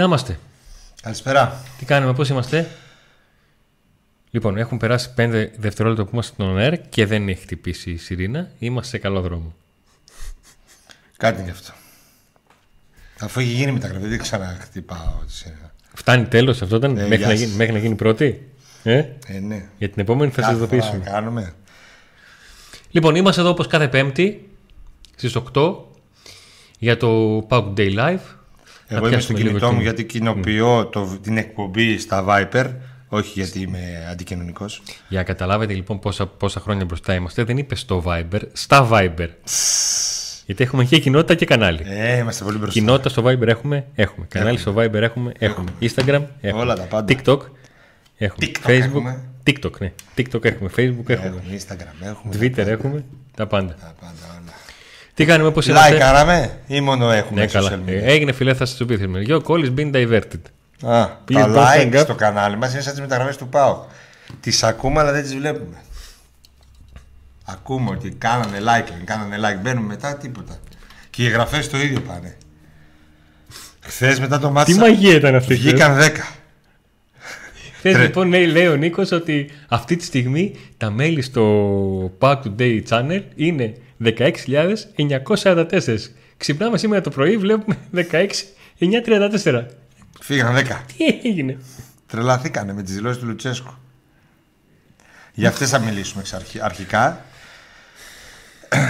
Να είμαστε. Καλησπέρα. Τι κάνουμε, πώς είμαστε; Λοιπόν, έχουν περάσει 5 δευτερόλεπτα που είμαστε στον air και δεν έχει χτυπήσει η σιρήνα. Είμαστε σε καλό δρόμο. Κάτι γι' αυτό. Αφού έχει γίνει μεταγραφή, δεν ξαναχτυπάω τη σιρήνα. Φτάνει τέλος αυτό ήταν, Ε, μέχρι, γεια να σας. γίνει, μέχρι να γίνει πρώτη; Ε; Ε, ναι. Για την επόμενη θα σα Κάθε φορά ειδοποιήσουμε. να κάνουμε. Λοιπόν, είμαστε εδώ όπως κάθε Πέμπτη στις 8 για το Pauk Day Live. Θα Εγώ είμαι στο πιάσουμε λίγο κινητό μου την- γιατί κοινοποιώ το, την εκπομπή στα Viper. Όχι γιατί είμαι αντικοινωνικός. Για να καταλάβετε λοιπόν πόσα, πόσα χρόνια μπροστά είμαστε, δεν είπε στο Viber, στα Viber. Γιατί έχουμε και κοινότητα και κανάλι. Ε, είμαστε πολύ μπροστά. Κοινότητα στο Viber έχουμε, έχουμε. Κανάλι στο Viber έχουμε, έχουμε. Instagram έχουμε. Όλα τα πάντα. TikTok έχουμε. TikTok Facebook. έχουμε. TikTok, ναι. TikTok έχουμε. Facebook έχουμε. Έχουμε Instagram, έχουμε. Twitter τα πάντα. έχουμε. Τα πάντα. Τα πάντα, όλα. Τι κάνουμε, πώς Like είμαστε. κάναμε ή μόνο έχουμε Ναι, καλά. social media; Ε, Έγινε φιλέ, θα σας το πει. Your call is being diverted. Α, Please τα don't like hang up. στο κανάλι μας είναι σαν τις μεταγραφές του ΠΑΟ. Τις ακούμε αλλά δεν τις βλέπουμε. Ακούμε ότι κάνανε like, κάνανε like, μπαίνουμε μετά τίποτα. Και οι εγγραφές το ίδιο πάνε. Χθες μετά το μάτι Τι μαγεία ήταν αυτή. βγήκαν 10. Χθε Τρε- λοιπόν λέει, λέει ο Νίκος ότι αυτή τη στιγμή τα μέλη στο Pack Today Channel είναι 16.944. Ξυπνάμε σήμερα το πρωί, βλέπουμε 16.934. Φύγαν 10. Τι έγινε; Τρελαθήκανε με τις δηλώσεις του Λουτσέσκου. Για αυτές θα μιλήσουμε εξ αρχι- αρχικά.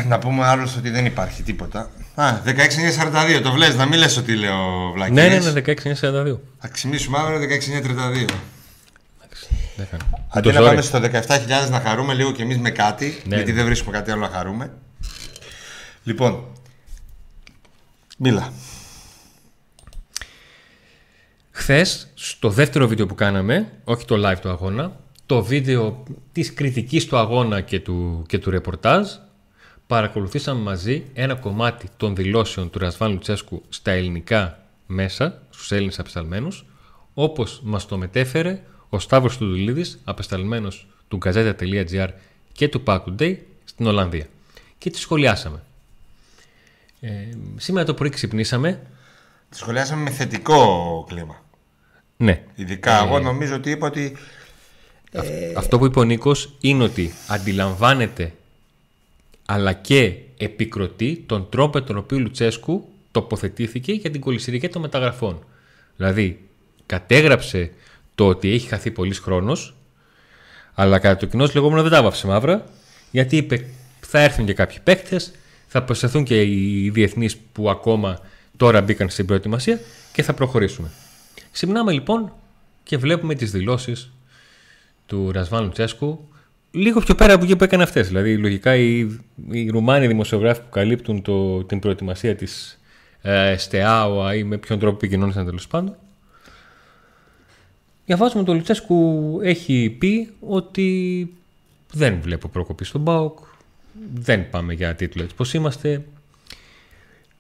να πούμε άλλως ότι δεν υπάρχει τίποτα. Α, 16.942, το βλέπεις να μην λες ότι λέω βλακίες. ναι, ναι, ναι, 16.942. Θα ξυπνήσουμε αύριο 16.932. Δεν κάνω. Αντί Το να ζόρι. πάμε στο 17.000 να χαρούμε λίγο κι εμείς με κάτι, Ναι, γιατί ναι. δεν βρίσκουμε κάτι άλλο να χαρούμε. Λοιπόν, μίλα. Χθες, στο δεύτερο βίντεο που κάναμε, όχι το live του αγώνα, το βίντεο της κριτικής του αγώνα και του, και του ρεπορτάζ, παρακολουθήσαμε μαζί ένα κομμάτι των δηλώσεων του Ρασβάν Λουτσέσκου στα ελληνικά μέσα, στους Έλληνες απεσταλμένους, όπως μας το μετέφερε ο Σταύρος Τουδουλίδης, απεσταλμένος του Gazeta.gr και του Pack Today στην Ολλανδία. Και τη σχολιάσαμε. Ε, σήμερα το πρωί ξυπνήσαμε. Τη σχολιάσαμε με θετικό κλίμα. Ναι, Ειδικά εγώ νομίζω ότι είπα ότι Αυτό που είπε ο Νίκος είναι ότι αντιλαμβάνεται αλλά και επικροτεί τον τρόπο με τον οποίο ο Λουτσέσκου τοποθετήθηκε για την κολυσιρική των μεταγραφών. Δηλαδή, κατέγραψε το ότι έχει χαθεί πολλής χρόνος, αλλά κατά το κοινό λεγόμενο δεν τα βάφησε μαύρα, γιατί είπε θα έρθουν και κάποιοι παίκτες, θα προσθεθούν και οι διεθνείς που ακόμα τώρα μπήκαν στην προετοιμασία και θα προχωρήσουμε. Ξυπνάμε λοιπόν και βλέπουμε τις δηλώσεις του Ρασβάν Λουτσέσκου λίγο πιο πέρα από εκεί που έκανε αυτές. Δηλαδή, λογικά οι, οι Ρουμάνοι δημοσιογράφοι που καλύπτουν το, την προετοιμασία της ε, ΣΤΕΑΟΑ ή με ποιον τρόπο επικοινώνησαν τέλος πάντων. Διαβάζουμε ότι ο Λουτσέσκου έχει πει ότι δεν βλέπω προκοπή στον ΠΑΟΚ, δεν πάμε για τίτλο έτσι πως είμαστε.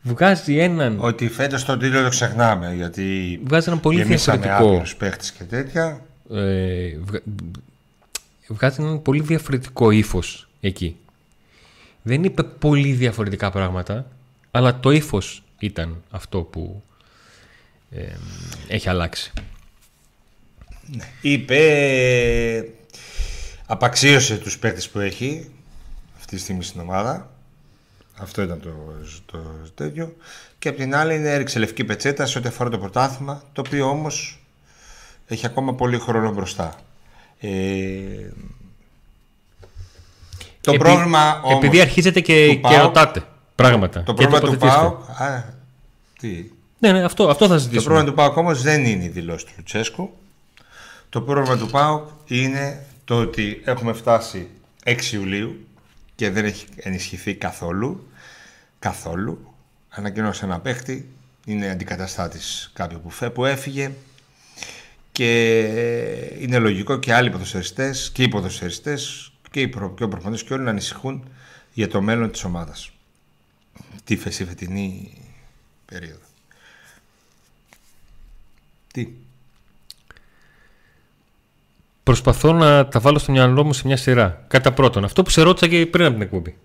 Βγάζει έναν, ότι φέτος το τίτλο το ξεχνάμε. Γιατί βγάζει έναν πολύ γεμίσαμε διαφορετικό άπειρους παίχτες και τέτοια. ε, βγα- βγάζει έναν πολύ διαφορετικό ύφος εκεί. Δεν είπε πολύ διαφορετικά πράγματα, αλλά το ύφος ήταν αυτό που ε, έχει αλλάξει. Είπε. Απαξίωσε τους παίχτες που έχει αυτή τη στιγμή στην ομάδα. Αυτό ήταν το, το τέτοιο. Και απ' την άλλη είναι έριξε λευκή πετσέτα σε ό,τι αφορά το πρωτάθλημα, το οποίο όμως έχει ακόμα πολύ χρόνο μπροστά. Ε, το Επει- πρόβλημα όμως... Επειδή αρχίζετε και, του και ΠΑΟΚ- ρωτάτε πράγματα. Το και πρόβλημα του τοποθετήστε. ΠΑΟΚ... Α, τι... Ναι, ναι, αυτό, αυτό θα Το ζητήσουμε. πρόβλημα του ΠΑΟΚ όμως δεν είναι η δηλώση του Λουτσέσκου. Το πρόβλημα του ΠΑΟΚ είναι το ότι έχουμε φτάσει 6 Ιουλίου και δεν έχει ενισχυθεί καθόλου. Καθόλου. Ανακοινώσε ένα παίχτη. Είναι αντικαταστάτης κάποιου που, φε- που έφυγε. Και είναι λογικό και άλλοι ποδοσφαιριστές και οι ποδοσφαιριστές και, οι προ, και ο προπονητής και όλοι να ανησυχούν για το μέλλον της ομάδας. Τη φεσί φετινή περίοδο; Τι; Προσπαθώ να τα βάλω στο μυαλό μου σε μια σειρά. Κατά πρώτον, αυτό που σε ρώτησα και πριν από την εκπομπή.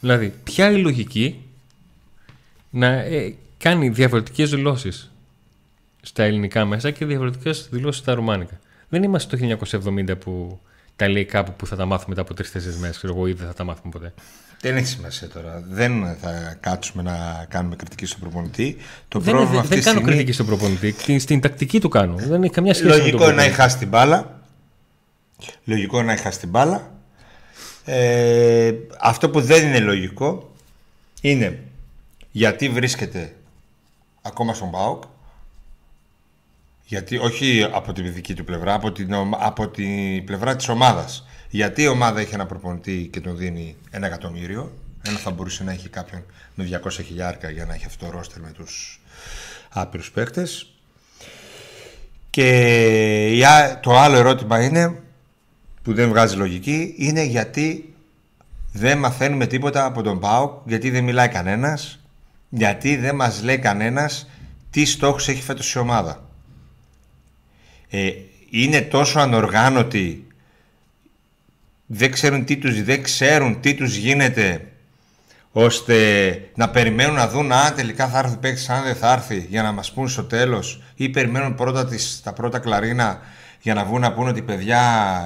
Δηλαδή, ποια η λογική να ε, κάνει διαφορετικές δηλώσεις στα ελληνικά μέσα και διαφορετικές δηλώσεις στα ρουμάνικα. Δεν είμαστε το 1970 που τα λέει κάπου που θα τα μάθουμε μετά από τρει-τέσσερι μέρες, ξέρω εγώ, ή δεν θα τα μάθουμε ποτέ. Δεν έχει σημασία τώρα. Δεν θα κάτσουμε να κάνουμε κριτική στον προπονητή. Το δεν, πρόβλημα δεν, δεν κάνω στιγμή... κριτική στον προπονητή. Στην τακτική του κάνω. Δεν έχει καμιά σχέση Λογικό με τον να έχει χάσει την μπάλα. Λογικό να έχει χάσει την μπάλα. Ε, αυτό που δεν είναι λογικό είναι γιατί βρίσκεται ακόμα στον ΠΑΟΚ γιατί όχι από την δική του πλευρά, από την, από την πλευρά της ομάδας. Γιατί η ομάδα έχει ένα προπονητή και τον δίνει ένα εκατομμύριο, ενώ θα μπορούσε να έχει κάποιον με 200 χιλιάρκα για να έχει αυτό το ρόστερ με τους άπειρους παίκτες. Και το άλλο ερώτημα είναι, που δεν βγάζει λογική, είναι γιατί δεν μαθαίνουμε τίποτα από τον ΠΑΟΚ, γιατί δεν μιλάει κανένας, γιατί δεν μας λέει κανένας τι στόχους έχει φέτος η ομάδα. Ε, είναι τόσο ανοργάνωτοι δεν ξέρουν τι τους, δεν ξέρουν τι τους γίνεται ώστε να περιμένουν να δουν αν τελικά θα έρθει παίκτης, αν δεν θα έρθει για να μας πούν στο τέλος ή περιμένουν πρώτα τις, τα πρώτα κλαρίνα για να βγουν να πούνε ότι παιδιά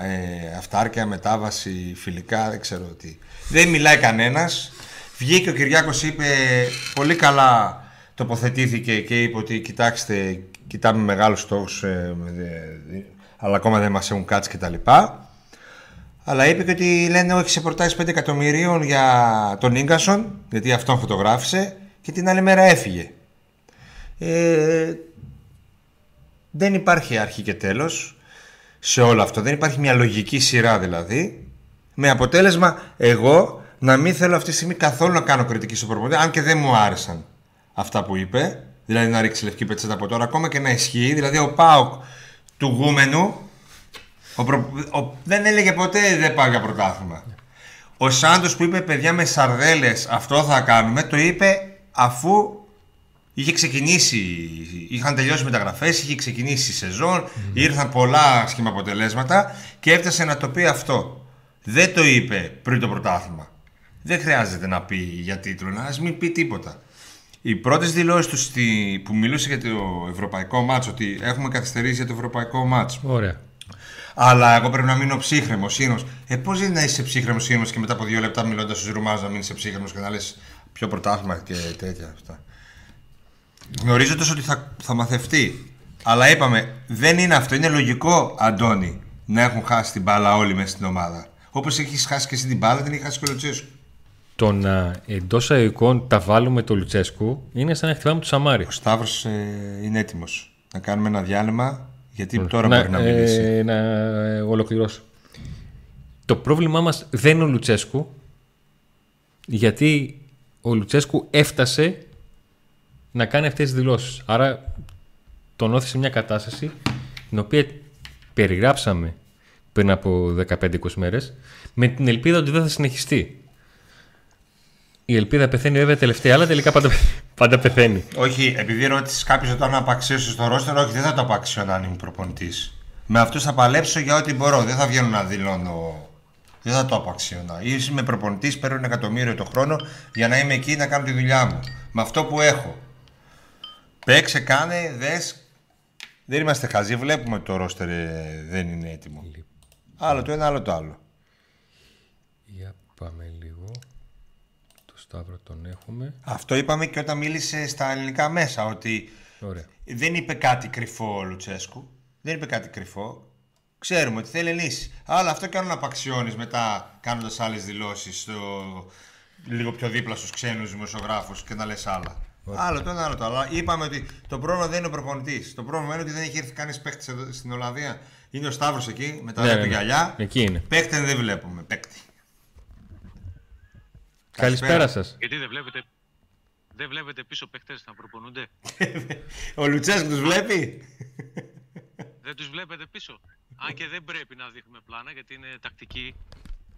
ε, αυτάρκεια, μετάβαση, φιλικά, δεν ξέρω τι. Δεν μιλάει κανένας. Βγήκε ο Κυριάκος είπε πολύ καλά τοποθετήθηκε και είπε ότι κοιτάξτε, κοιτάμε μεγάλους στόχους ε, αλλά ακόμα δεν μας έχουν κάτσει κτλ. Αλλά είπε και ότι λένε όχι σε προτάσεις 5 εκατομμυρίων για τον γκασον, γιατί αυτόν φωτογράφησε και την άλλη μέρα έφυγε. Ε, δεν υπάρχει αρχή και τέλος σε όλο αυτό. Δεν υπάρχει μια λογική σειρά δηλαδή. Με αποτέλεσμα εγώ να μην θέλω αυτή τη στιγμή καθόλου να κάνω κριτική στο προπονητή, αν και δεν μου άρεσαν αυτά που είπε. Δηλαδή να ρίξει λευκή πετσέτα από τώρα, ακόμα και να ισχύει. Δηλαδή ο Πάουκ του Γούμενου ο προ... ο... δεν έλεγε ποτέ δεν πάω για πρωτάθλημα. Ο Σάντος που είπε παιδιά με σαρδέλες αυτό θα κάνουμε, το είπε αφού είχε ξεκινήσει, είχαν τελειώσει μεταγραφές, είχε ξεκινήσει η σεζόν, mm. ήρθαν πολλά σχήμα αποτελέσματα και έφτασε να το πει αυτό. Δεν το είπε πριν το πρωτάθλημα. Δεν χρειάζεται να πει για τίτλο, να μην πει τίποτα. Οι πρώτες δηλώσεις τους στη... που μιλούσε για το ευρωπαϊκό μάτσο, ότι έχουμε καθυστερήσει για το ευρωπαϊκό μάτσο. Ωραία. Αλλά εγώ πρέπει να μείνω ψύχρεμος, ήρεμος. Ε, πώς δεν να είσαι ψύχρεμος, ήρεμος και μετά από δύο λεπτά μιλώντας στους Ρουμάζου να μείνει ψύχρεμος και να λες πιο πρωτάθλημα και τέτοια αυτά. Γνωρίζοντας ότι θα, θα μαθευτεί. Αλλά είπαμε, δεν είναι αυτό. Είναι λογικό, Αντώνη, να έχουν χάσει την μπάλα όλοι μέσα στην ομάδα. Όπως έχεις χάσει και εσύ την μπάλα, δεν έχει χάσει και ο Λουτσέσκου. Το να εντός αγωγικών τα βάλουμε το Λουτσέσκου είναι σαν να χτυπάμε του Σαμάρι. Ο Σταύρος ε, είναι έτοιμος. Να κάνουμε ένα διάλειμμα γιατί τώρα να, μπορεί να μιλήσει. Ε, να ε, ολοκληρώσω. Το πρόβλημά μας δεν είναι ο Λουτσέσκου, γιατί ο Λουτσέσκου έφτασε να κάνει αυτές τις δηλώσεις. Άρα τον όθησε μια κατάσταση την οποία περιγράψαμε πριν από 15-20 μέρες με την ελπίδα ότι δεν θα συνεχιστεί. Η ελπίδα πεθαίνει βέβαια τελευταία, αλλά τελικά πάντα, πάντα πεθαίνει. Όχι, επειδή ρώτησες κάποιος όταν να απαξίωσες στο ρόστερ, όχι, δεν θα το απαξιώνω αν είμαι προπονητής. Με αυτούς θα παλέψω για ό,τι μπορώ. Δεν θα βγαίνω να δηλώνω. Δεν θα το απαξιώνω. Είμαι προπονητής, παίρνω ένα εκατομμύριο το χρόνο για να είμαι εκεί να κάνω τη δουλειά μου. Με αυτό που έχω. Παίξε, κάνε, δες. Δεν είμαστε χαζοί. Βλέπουμε ότι το ρόστερ ε, δεν είναι έτοιμο. Λοιπόν. Άλλο το ένα, άλλο το άλλο. Για πάμε Σταύρο τον έχουμε. Αυτό είπαμε και όταν μίλησε στα ελληνικά μέσα, ότι Ωραία. δεν είπε κάτι κρυφό ο Λουτσέσκου. Δεν είπε κάτι κρυφό. Ξέρουμε ότι θέλει λύση. Αλλά αυτό και αν απαξιώνεις μετά κάνοντας άλλες δηλώσεις λίγο πιο δίπλα στους ξένους δημοσιογράφους και να λες άλλα. Άλλο το ένα, άλλο το άλλο. Είπαμε ότι το πρόβλημα δεν είναι ο προπονητής. Το πρόβλημα είναι ότι δεν έχει έρθει κανείς παίκτης στην Ολλανδία. Είναι ο Σταύρος εκεί με τα ναι, ναι, ναι. γυαλιά. Εκεί είναι. Παίκτη δεν βλέπουμε. Παίκτη. Καλησπέρα σας. Γιατί δεν βλέπετε, δεν βλέπετε πίσω παίχτε να προπονούνται; Ο Λουτσέσκου τους βλέπει; δεν τους βλέπετε πίσω; Αν και δεν πρέπει να δείχνουμε πλάνα γιατί είναι τακτική.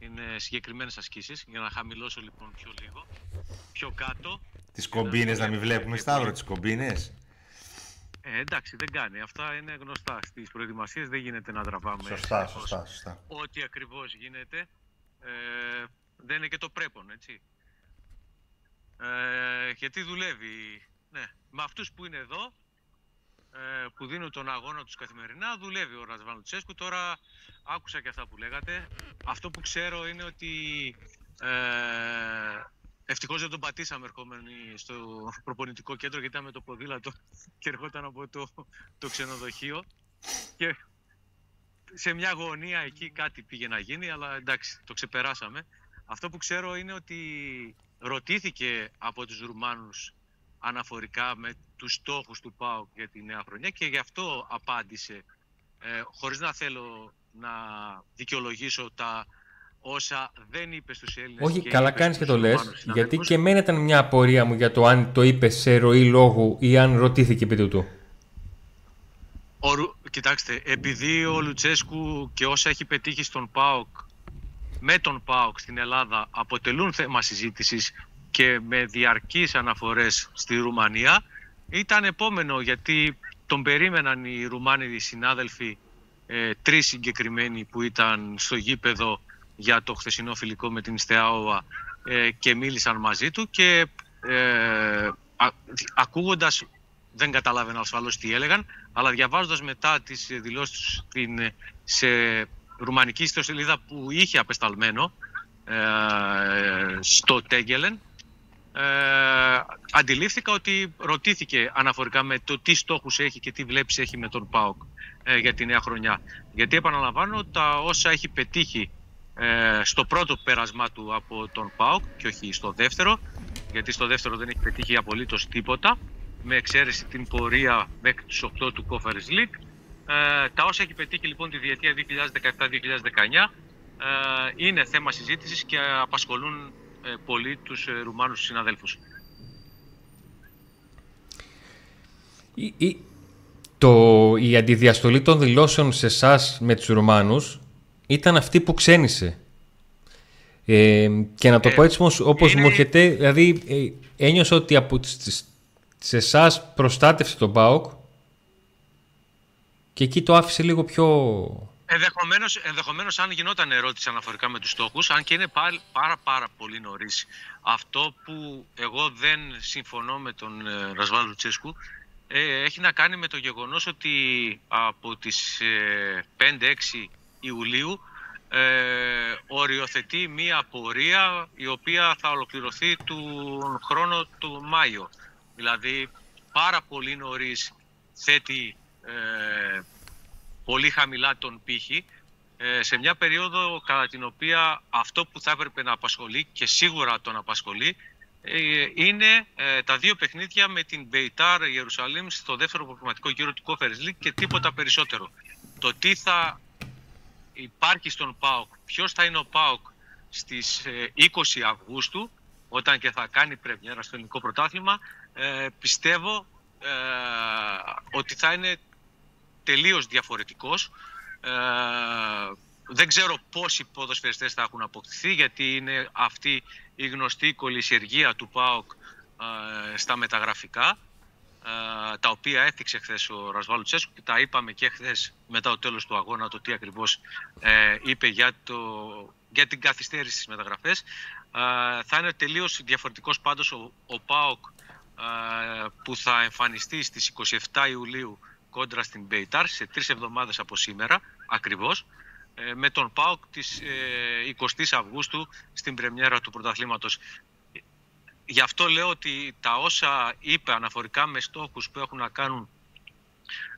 Είναι συγκεκριμένες ασκήσεις. Για να χαμηλώσω λοιπόν πιο λίγο. Πιο κάτω. Τις κομπίνες να μην βλέπουμε, Σταύρο, τις κομπίνες; Ε, εντάξει, δεν κάνει. Αυτά είναι γνωστά. Στις προετοιμασίες δεν γίνεται να τραβάμε. Σωστά, σωστά, σωστά. Ό,τι ακριβώς γίνεται. Ε, δεν είναι και το πρέπον, έτσι. Ε, γιατί δουλεύει. Ναι. Με αυτούς που είναι εδώ, ε, που δίνουν τον αγώνα τους καθημερινά δουλεύει ο Ρασβάν Τσέσκου. Τώρα άκουσα και αυτά που λέγατε. Αυτό που ξέρω είναι ότι ε, Ευτυχώς δεν τον πατήσαμε ερχόμενοι στο προπονητικό κέντρο γιατί ήταν με το ποδήλατο και ερχόταν από το, το ξενοδοχείο. Και σε μια γωνία εκεί κάτι πήγε να γίνει, αλλά εντάξει, το ξεπεράσαμε. Αυτό που ξέρω είναι ότι ρωτήθηκε από τους Ρουμάνους αναφορικά με τους στόχους του ΠΑΟΚ για τη νέα χρονιά και γι' αυτό απάντησε, ε, χωρίς να θέλω να δικαιολογήσω τα όσα δεν είπε στους Έλληνες. Όχι, καλά κάνεις και το λες, γιατί και εμένα ήταν μια απορία μου για το αν το είπε σε ροή λόγου ή αν ρωτήθηκε επί του. Ο, κοιτάξτε, επειδή ο Λουτσέσκου και όσα έχει πετύχει στον ΠΑΟΚ με τον ΠΑΟΚ στην Ελλάδα αποτελούν θέμα συζήτησης και με διαρκείς αναφορές στη Ρουμανία. Ήταν επόμενο γιατί τον περίμεναν οι Ρουμάνοι συνάδελφοι ε, τρεις συγκεκριμένοι που ήταν στο γήπεδο για το χθεσινό φιλικό με την Στεάοβα ε, και μίλησαν μαζί του και ε, α, ακούγοντας, δεν καταλάβαινα ασφαλώς τι έλεγαν, αλλά διαβάζοντας μετά τις δηλώσεις τους σε ρουμανική ιστοσελίδα που είχε απεσταλμένο ε, στο Τέγκελεν, ε, αντιλήφθηκα ότι ρωτήθηκε αναφορικά με το τι στόχους έχει και τι βλέπεις έχει με τον ΠΑΟΚ ε, για τη νέα χρονιά. Γιατί επαναλαμβάνω τα όσα έχει πετύχει ε, στο πρώτο πέρασμά του από τον ΠΑΟΚ και όχι στο δεύτερο, γιατί στο δεύτερο δεν έχει πετύχει απολύτως τίποτα, με εξαίρεση την πορεία μέχρι τους 8 του Conference League. Ε, τα όσα έχει πετύχει λοιπόν τη διετία 2017-2019 ε, είναι θέμα συζήτησης και απασχολούν ε, πολύ τους ε, Ρουμάνους συναδέλφους. Η, η, το, η αντιδιαστολή των δηλώσεων σε εσάς με τους Ρουμάνους ήταν αυτή που ξένησε. Ε, και να το ε, πω έτσι όπως μου έρχεται, δηλαδή ε, ένιωσα ότι από τις, σε εσάς προστάτευσε τον ΠΑΟΚ και εκεί το άφησε λίγο πιο... Ενδεχομένως, ενδεχομένως αν γινόταν ερώτηση αναφορικά με τους στόχους, αν και είναι πάρα πάρα, πάρα πολύ νωρίς. Αυτό που εγώ δεν συμφωνώ με τον ε, Ρασβάλ Λουτσέσκου ε, έχει να κάνει με το γεγονός ότι από τις ε, 5-6 Ιουλίου ε, οριοθετεί μία πορεία η οποία θα ολοκληρωθεί του χρόνο του Μάιο. Δηλαδή πάρα πολύ νωρίς θέτει ε, πολύ χαμηλά τον πύχη ε, σε μια περίοδο κατά την οποία αυτό που θα έπρεπε να απασχολεί και σίγουρα τον απασχολεί ε, είναι τα δύο παιχνίδια με την Μπεϊτάρ Ιερουσαλήμ στο δεύτερο προγραμματικό γύρο του Conference League και τίποτα περισσότερο. Το τι θα υπάρχει στον ΠΑΟΚ, ποιος θα είναι ο ΠΑΟΚ στις 20 Αυγούστου, όταν και θα κάνει πρεμιέρα στο ελληνικό πρωτάθλημα, ε, πιστεύω ε, ότι θα είναι τελείως διαφορετικός. Ε, δεν ξέρω πόσοι ποδοσφαιριστές θα έχουν αποκτηθεί, γιατί είναι αυτή η γνωστή κολυσιεργία του ΠΑΟΚ ε, στα μεταγραφικά, ε, τα οποία έθιξε χθες ο Ρασβάλου Τσέσκου και τα είπαμε και χθες μετά το τέλος του αγώνα το τι ακριβώς είπε για, το, για την καθυστέρηση στις μεταγραφές. θα είναι τελείως διαφορετικός πάντως ο, ο ΠΑΟΚ που θα εμφανιστεί στις 27 Ιουλίου κόντρα στην Μπέιταρ σε τρεις εβδομάδες από σήμερα ακριβώς ε, με τον ΠΑΟΚ της 20 ε, Αυγούστου στην πρεμιέρα του πρωταθλήματος. Γι' αυτό λέω ότι τα όσα είπε αναφορικά με στόχους που έχουν να κάνουν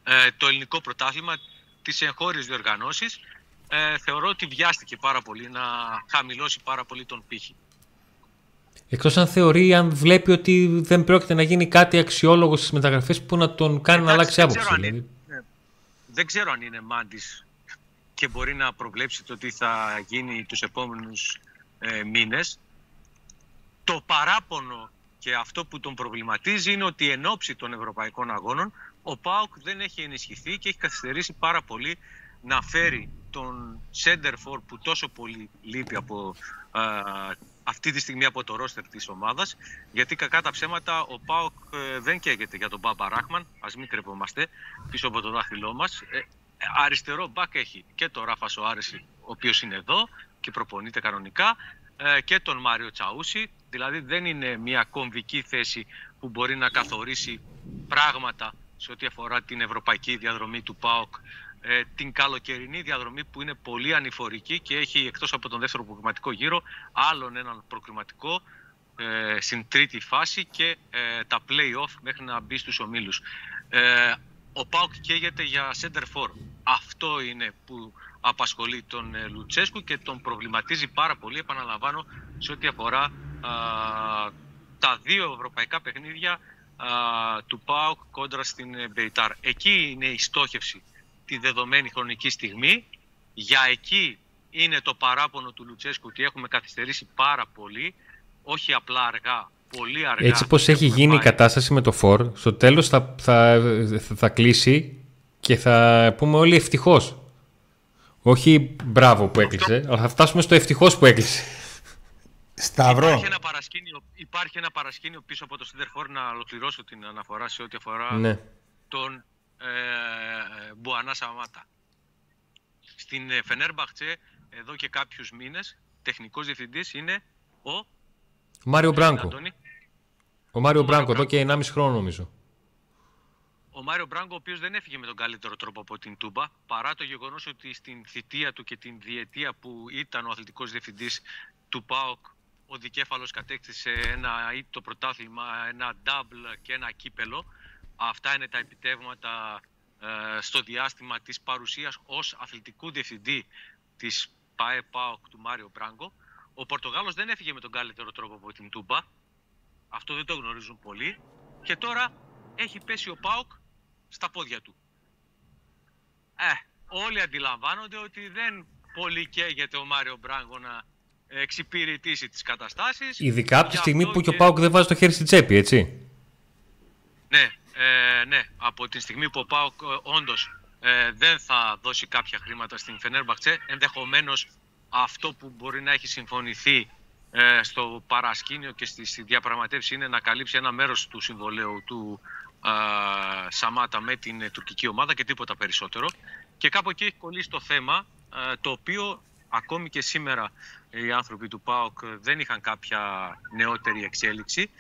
ε, το ελληνικό πρωτάθλημα, τις εγχώριες διοργανώσεις, θεωρώ ότι βιάστηκε πάρα πολύ να χαμηλώσει πάρα πολύ τον πύχη. Εκτός αν θεωρεί, αν βλέπει ότι δεν πρόκειται να γίνει κάτι αξιόλογο στις μεταγραφές που να τον κάνει να αλλάξει άποψη. Δηλαδή. Ναι. Δεν ξέρω αν είναι μάντης και μπορεί να προβλέψει το τι θα γίνει τους επόμενους ε, μήνες. Το παράπονο και αυτό που τον προβληματίζει είναι ότι εν ώψη των ευρωπαϊκών αγώνων ο ΠΑΟΚ δεν έχει ενισχυθεί και έχει καθυστερήσει πάρα πολύ να φέρει τον Σέντερφορ που τόσο πολύ λείπει από αυτή τη στιγμή από το ρόστερ της ομάδας γιατί κακά τα ψέματα ο ΠΑΟΚ ε, δεν καίγεται για τον Μπάμπα Ράχμαν ας μην κρεπόμαστε πίσω από το δάχτυλό μας. Ε, αριστερό μπακ έχει και τον Ράφα Σοάρεση ο οποίος είναι εδώ και προπονείται κανονικά ε, και τον Μάριο Τσαούσι. Δηλαδή δεν είναι μια κομβική θέση που μπορεί να καθορίσει πράγματα σε ό,τι αφορά την ευρωπαϊκή διαδρομή του ΠΑΟΚ ε, την καλοκαιρινή διαδρομή που είναι πολύ ανηφορική και έχει εκτός από τον δεύτερο προκριματικό γύρο άλλον έναν προκριματικό ε, στην τρίτη φάση και ε, τα play-off μέχρι να μπει στους ομίλους. Ε, ο ΠΑΟΚ καίγεται για center for. Αυτό είναι που απασχολεί τον ε, Λουτσέσκου και τον προβληματίζει πάρα πολύ, επαναλαμβάνω, σε ό,τι αφορά τα δύο ευρωπαϊκά παιχνίδια του ΠΑΟΚ κόντρα στην Μπεϊτάρ. Εκεί είναι η στόχευση τη δεδομένη χρονική στιγμή. Για εκεί είναι το παράπονο του Λουτσέσκου ότι έχουμε καθυστερήσει πάρα πολύ, όχι απλά αργά, πολύ αργά. Έτσι πως έχει γίνει η κατάσταση με το φόρ, στο τέλος θα, θα, θα, κλείσει και θα πούμε όλοι ευτυχώς. Όχι μπράβο που έκλεισε, αλλά θα φτάσουμε στο ευτυχώς που έκλεισε. Σταυρό. Υπάρχει ένα, παρασκήνιο, υπάρχει ένα παρασκήνιο πίσω από το Σίντερ να ολοκληρώσω την αναφορά σε ό,τι αφορά ναι. τον ε, Μπουανά Σαμάτα. Στην ε, Φενέρμπαχτσε εδώ και κάποιους μήνες τεχνικός διευθυντής είναι ο Μάριο Μπράνκο. Ο Μάριο Μπράνκο, εδώ και 1,5 χρόνο νομίζω. Ο Μάριο Μπράγκο, ο οποίος δεν έφυγε με τον καλύτερο τρόπο από την Τούμπα, παρά το γεγονός ότι στην θητεία του και την διετία που ήταν ο αθλητικός διευθυντής του ΠΑΟΚ, ο δικέφαλος κατέκτησε ένα το πρωτάθλημα, ένα double και ένα κύπελο. Αυτά είναι τα επιτεύγματα ε, στο διάστημα της παρουσίας ως αθλητικού διευθυντή της ΠΑΕ ΠΑΟΚ του Μάριο Μπράγκο. Ο Πορτογάλος δεν έφυγε με τον καλύτερο τρόπο από την Τούμπα. Αυτό δεν το γνωρίζουν πολλοί. Και τώρα έχει πέσει ο ΠΑΟΚ στα πόδια του. Ε, όλοι αντιλαμβάνονται ότι δεν πολύ καίγεται ο Μάριο Μπράγκο να εξυπηρετήσει τις καταστάσεις. Ειδικά από τη στιγμή που και ο ΠΑΟΚ δεν βάζει το χέρι στην τσέπη, έτσι. Ναι, ε, ναι, από τη στιγμή που ο ΠΑΟΚ ε, όντως ε, δεν θα δώσει κάποια χρήματα στην Φενέρμπαχτσε, ενδεχομένως αυτό που μπορεί να έχει συμφωνηθεί ε, στο παρασκήνιο και στη, διαπραγματεύση είναι να καλύψει ένα μέρος του συμβολέου του ε, Σαμάτα με την τουρκική ομάδα και τίποτα περισσότερο. Και κάπου εκεί έχει κολλήσει το θέμα, το οποίο ακόμη και σήμερα οι άνθρωποι του ΠΑΟΚ δεν είχαν κάποια νεότερη εξέλιξη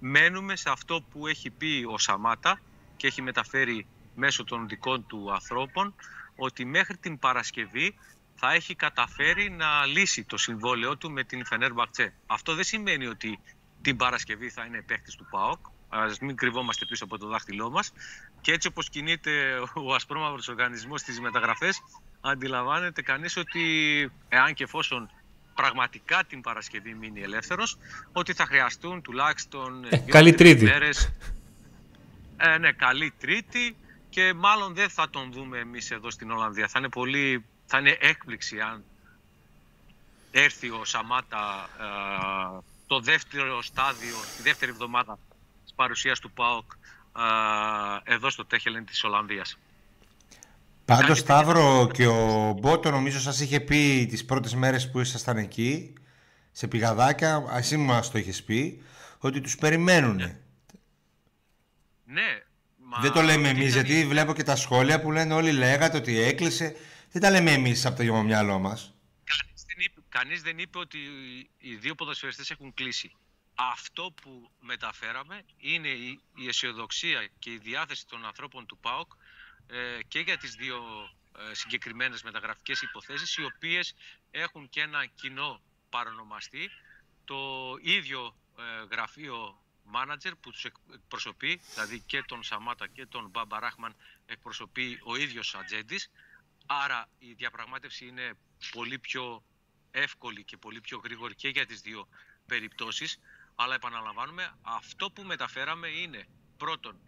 μένουμε σε αυτό που έχει πει ο Σαμάτα και έχει μεταφέρει μέσω των δικών του ανθρώπων ότι μέχρι την Παρασκευή θα έχει καταφέρει να λύσει το συμβόλαιό του με την Φενέρ Μπακτσέ. Αυτό δεν σημαίνει ότι την Παρασκευή θα είναι παίκτης του ΠΑΟΚ. Ας μην κρυβόμαστε πίσω από το δάχτυλό μας. Και έτσι όπως κινείται ο ασπρόμαυρος οργανισμός στις μεταγραφές, αντιλαμβάνεται κανείς ότι εάν και εφόσον πραγματικά την Παρασκευή μείνει ελεύθερος, ότι θα χρειαστούν τουλάχιστον ε, καλή τρίτη. μέρες. Ε, ναι, καλή τρίτη και μάλλον δεν θα τον δούμε εμείς εδώ στην Ολλανδία. Θα είναι πολύ, θα είναι έκπληξη αν έρθει ο Σαμάτα ε, το δεύτερο στάδιο, τη δεύτερη εβδομάδα της παρουσίας του ΠΑΟΚ ε, εδώ στο Τέχελεν της Ολλανδίας. Πάντως, Σταύρο και ο Μπότο νομίζω σας είχε πει τις πρώτες μέρες που ήσασταν εκεί, σε πηγαδάκια, εσύ μας το είχες πει, ότι τους περιμένουν. Ναι. ναι δεν το λέμε εμείς, γιατί βλέπω και τα σχόλια που λένε όλοι λέγατε ότι έκλεισε. Δεν τα λέμε εμείς από το μυαλό μας. Κανείς δεν, είπε, κανείς δεν είπε ότι οι δύο ποδοσφαιριστές έχουν κλείσει. Αυτό που μεταφέραμε είναι η, η αισιοδοξία και η διάθεση των ανθρώπων του ΠΑΟΚ ε, και για τις δύο ε, συγκεκριμένες μεταγραφικές υποθέσεις οι οποίες έχουν και ένα κοινό παρονομαστή το ίδιο ε, γραφείο manager που τους εκπροσωπεί δηλαδή και τον Σαμάτα και τον Μπαμπαράχμαν εκπροσωπεί ο ίδιος ατζέντης. Άρα η διαπραγμάτευση είναι πολύ πιο εύκολη και πολύ πιο γρήγορη και για τις δύο περιπτώσεις. Αλλά επαναλαμβάνουμε αυτό που μεταφέραμε είναι πρώτον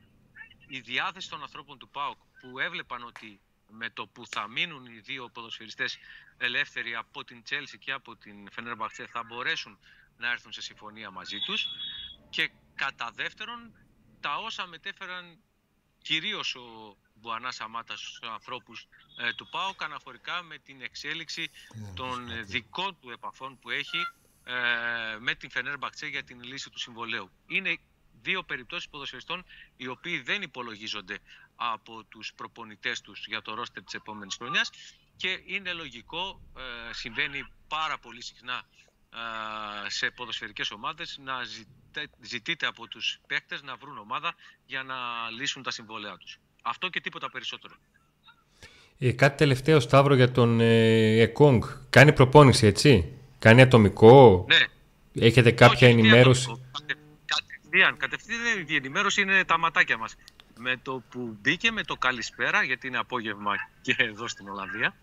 η διάθεση των ανθρώπων του ΠΑΟΚ που έβλεπαν ότι με το που θα μείνουν οι δύο ποδοσφαιριστές ελεύθεροι από την Τσέλσι και από την Φενέρμπαχτσε θα μπορέσουν να έρθουν σε συμφωνία μαζί τους και κατά δεύτερον τα όσα μετέφεραν κυρίως ο Μπουανάς Σαμάτα στους ανθρώπους ε, του ΠΑΟΚ αναφορικά με την εξέλιξη των ε, δικών του επαφών που έχει ε, με την Φενέρμπαχτσε για την λύση του συμβολέου. Είναι δύο περιπτώσεις ποδοσφαιριστών οι οποίοι δεν υπολογίζονται από τους προπονητές τους για το ρόστερ της επόμενης χρονιάς και είναι λογικό, ε, συμβαίνει πάρα πολύ συχνά σε ποδοσφαιρικές ομάδες να ζητείτε από τους παίκτες να βρουν ομάδα για να λύσουν τα συμβόλαιά τους. Αυτό και τίποτα περισσότερο. Ε, κάτι τελευταίο, Σταύρο, για τον ε, Εκόνγκ. Κάνει προπόνηση, έτσι; Κάνει ατομικό; Ναι. Έχετε κάποια Όχι, ενημέρωση; Κατευθείαν, κατευθείαν η ενημέρωση είναι τα ματάκια μας. Με το που μπήκε, με το καλησπέρα, γιατί είναι απόγευμα και εδώ στην Ολλανδία,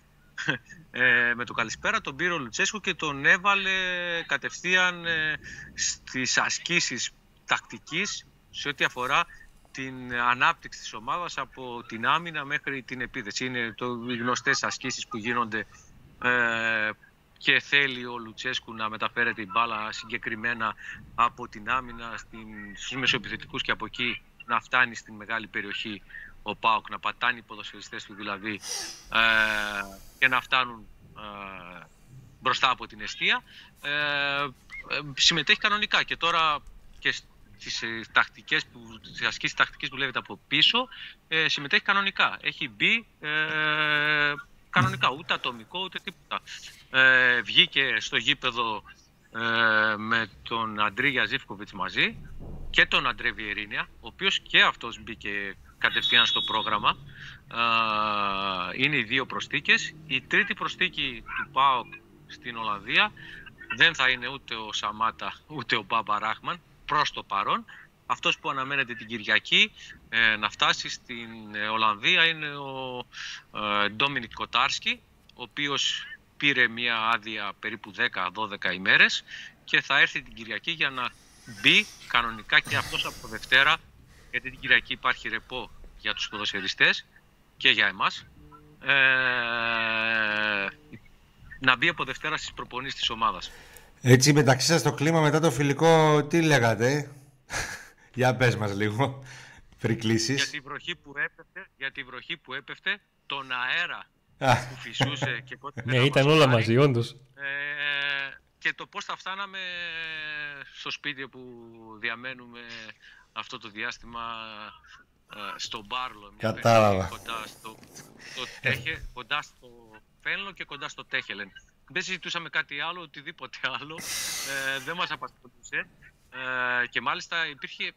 ε, με το καλησπέρα τον πήρε ο Λουτσέσκου και τον έβαλε κατευθείαν ε, στις ασκήσεις τακτικής σε ό,τι αφορά την ανάπτυξη της ομάδας από την άμυνα μέχρι την επίθεση. Είναι το, οι γνωστές ασκήσεις που γίνονται ε, και θέλει ο Λουτσέσκου να μεταφέρεται η μπάλα συγκεκριμένα από την άμυνα στην, στους μεσοεπιθετικούς και από εκεί να φτάνει στην μεγάλη περιοχή ο Πάοκ, να πατάνει οι ποδοσφαιριστές του δηλαδή ε, και να φτάνουν ε, μπροστά από την αιστεία. Ε, ε συμμετέχει κανονικά και τώρα και στις ε, τακτικές που, στις ασκήσεις τακτικής που λέγεται από πίσω ε, συμμετέχει κανονικά. Έχει μπει ε, κανονικά, ούτε ατομικό ούτε τίποτα. Ε, βγήκε στο γήπεδο ε, με τον Αντρίγια Ζήφκοβιτς μαζί και τον Αντρέ Βιερίνια, ο οποίος και αυτός μπήκε κατευθείαν στο πρόγραμμα. Ε, είναι οι δύο προστίκες. Η τρίτη προστίκη του ΠΑΟΚ στην Ολλανδία δεν θα είναι ούτε ο Σαμάτα ούτε ο Μπάμπα Ράχμαν προς το παρόν. Αυτός που αναμένεται την Κυριακή ε, να φτάσει στην ε, Ολλανδία είναι ο ε, Ντόμινικ Κοτάρσκι, ο οποίος πήρε μια άδεια περίπου 10-12 ημέρες και θα έρθει την Κυριακή για να μπει κανονικά και αυτός από Δευτέρα, γιατί την Κυριακή υπάρχει ρεπό για τους ποδοσφαιριστές και για εμάς, ε, να μπει από Δευτέρα στις προπονήσεις της ομάδας. Έτσι μεταξύ σας το κλίμα μετά το φιλικό τι λέγατε; Για πες μας λίγο Φρικλήσεις Για τη βροχή που έπεφτε, για τη βροχή που έπεφτε τον αέρα που φυσούσε και πότε Ναι ήταν όλα μαζί όντως. Ε, Και το πώς θα φτάναμε στο σπίτι που διαμένουμε αυτό το διάστημα ε, στο Μπάρλο Κατάλαβα. Κοντά στο, στο, τέχε, κοντά στο Φένλο και κοντά στο Τέχελεν. Δεν συζητούσαμε κάτι άλλο, οτιδήποτε άλλο. Ε, δεν μας απασχολούσε. Ε, και μάλιστα υπήρχε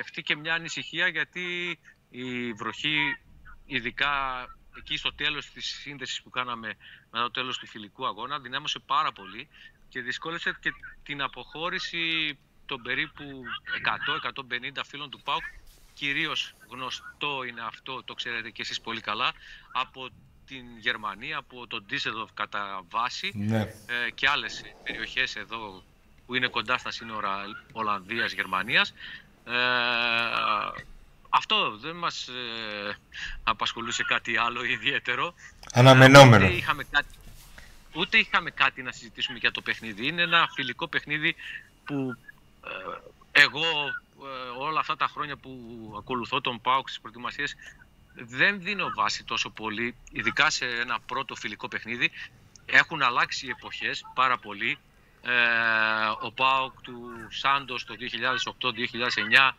αυτή και μια ανησυχία γιατί η βροχή, ειδικά εκεί στο τέλος της σύνδεσης που κάναμε μετά το τέλος του φιλικού αγώνα, δυνάμωσε πάρα πολύ και δυσκόλεψε και την αποχώρηση των περίπου 100-150 φίλων του ΠΑΟΚ κυρίως γνωστό είναι αυτό, το ξέρετε και εσείς πολύ καλά, από την Γερμανία, από τον Ντίσεδοφ κατά βάση ναι. ε, και άλλες περιοχές εδώ που είναι κοντά στα σύνορα Ολλανδίας-Γερμανίας. Ε, αυτό δεν μας ε, απασχολούσε κάτι άλλο ιδιαίτερο. Αναμενόμενο. Ούτε είχαμε, κάτι, ούτε είχαμε κάτι να συζητήσουμε για το παιχνίδι. Είναι ένα φιλικό παιχνίδι που ε, εγώ όλα αυτά τα χρόνια που ακολουθώ τον ΠΑΟΚ στις προετοιμασίες δεν δίνω βάση τόσο πολύ, ειδικά σε ένα πρώτο φιλικό παιχνίδι. Έχουν αλλάξει οι εποχές πάρα πολύ. Ε, ο ΠΑΟΚ του Σάντος το 2008-2009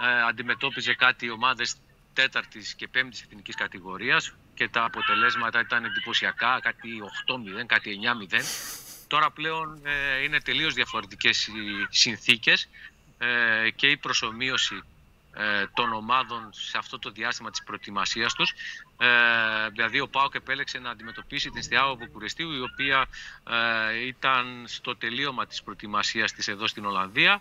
ε, αντιμετώπιζε κάτι ομάδες τέταρτης και πέμπτης εθνικής κατηγορίας και τα αποτελέσματα ήταν εντυπωσιακά, κάτι 8-0, κάτι 9-0. Τώρα πλέον ε, είναι τελείως διαφορετικές οι συνθήκες ε, και η προσωμείωση ε, των ομάδων σε αυτό το διάστημα της προετοιμασίας τους. Ε, δηλαδή ο ΠΑΟΚ επέλεξε να αντιμετωπίσει την Στιάο Βουκουρεστίου η οποία ε, ήταν στο τελείωμα της προετοιμασίας της εδώ στην Ολλανδία.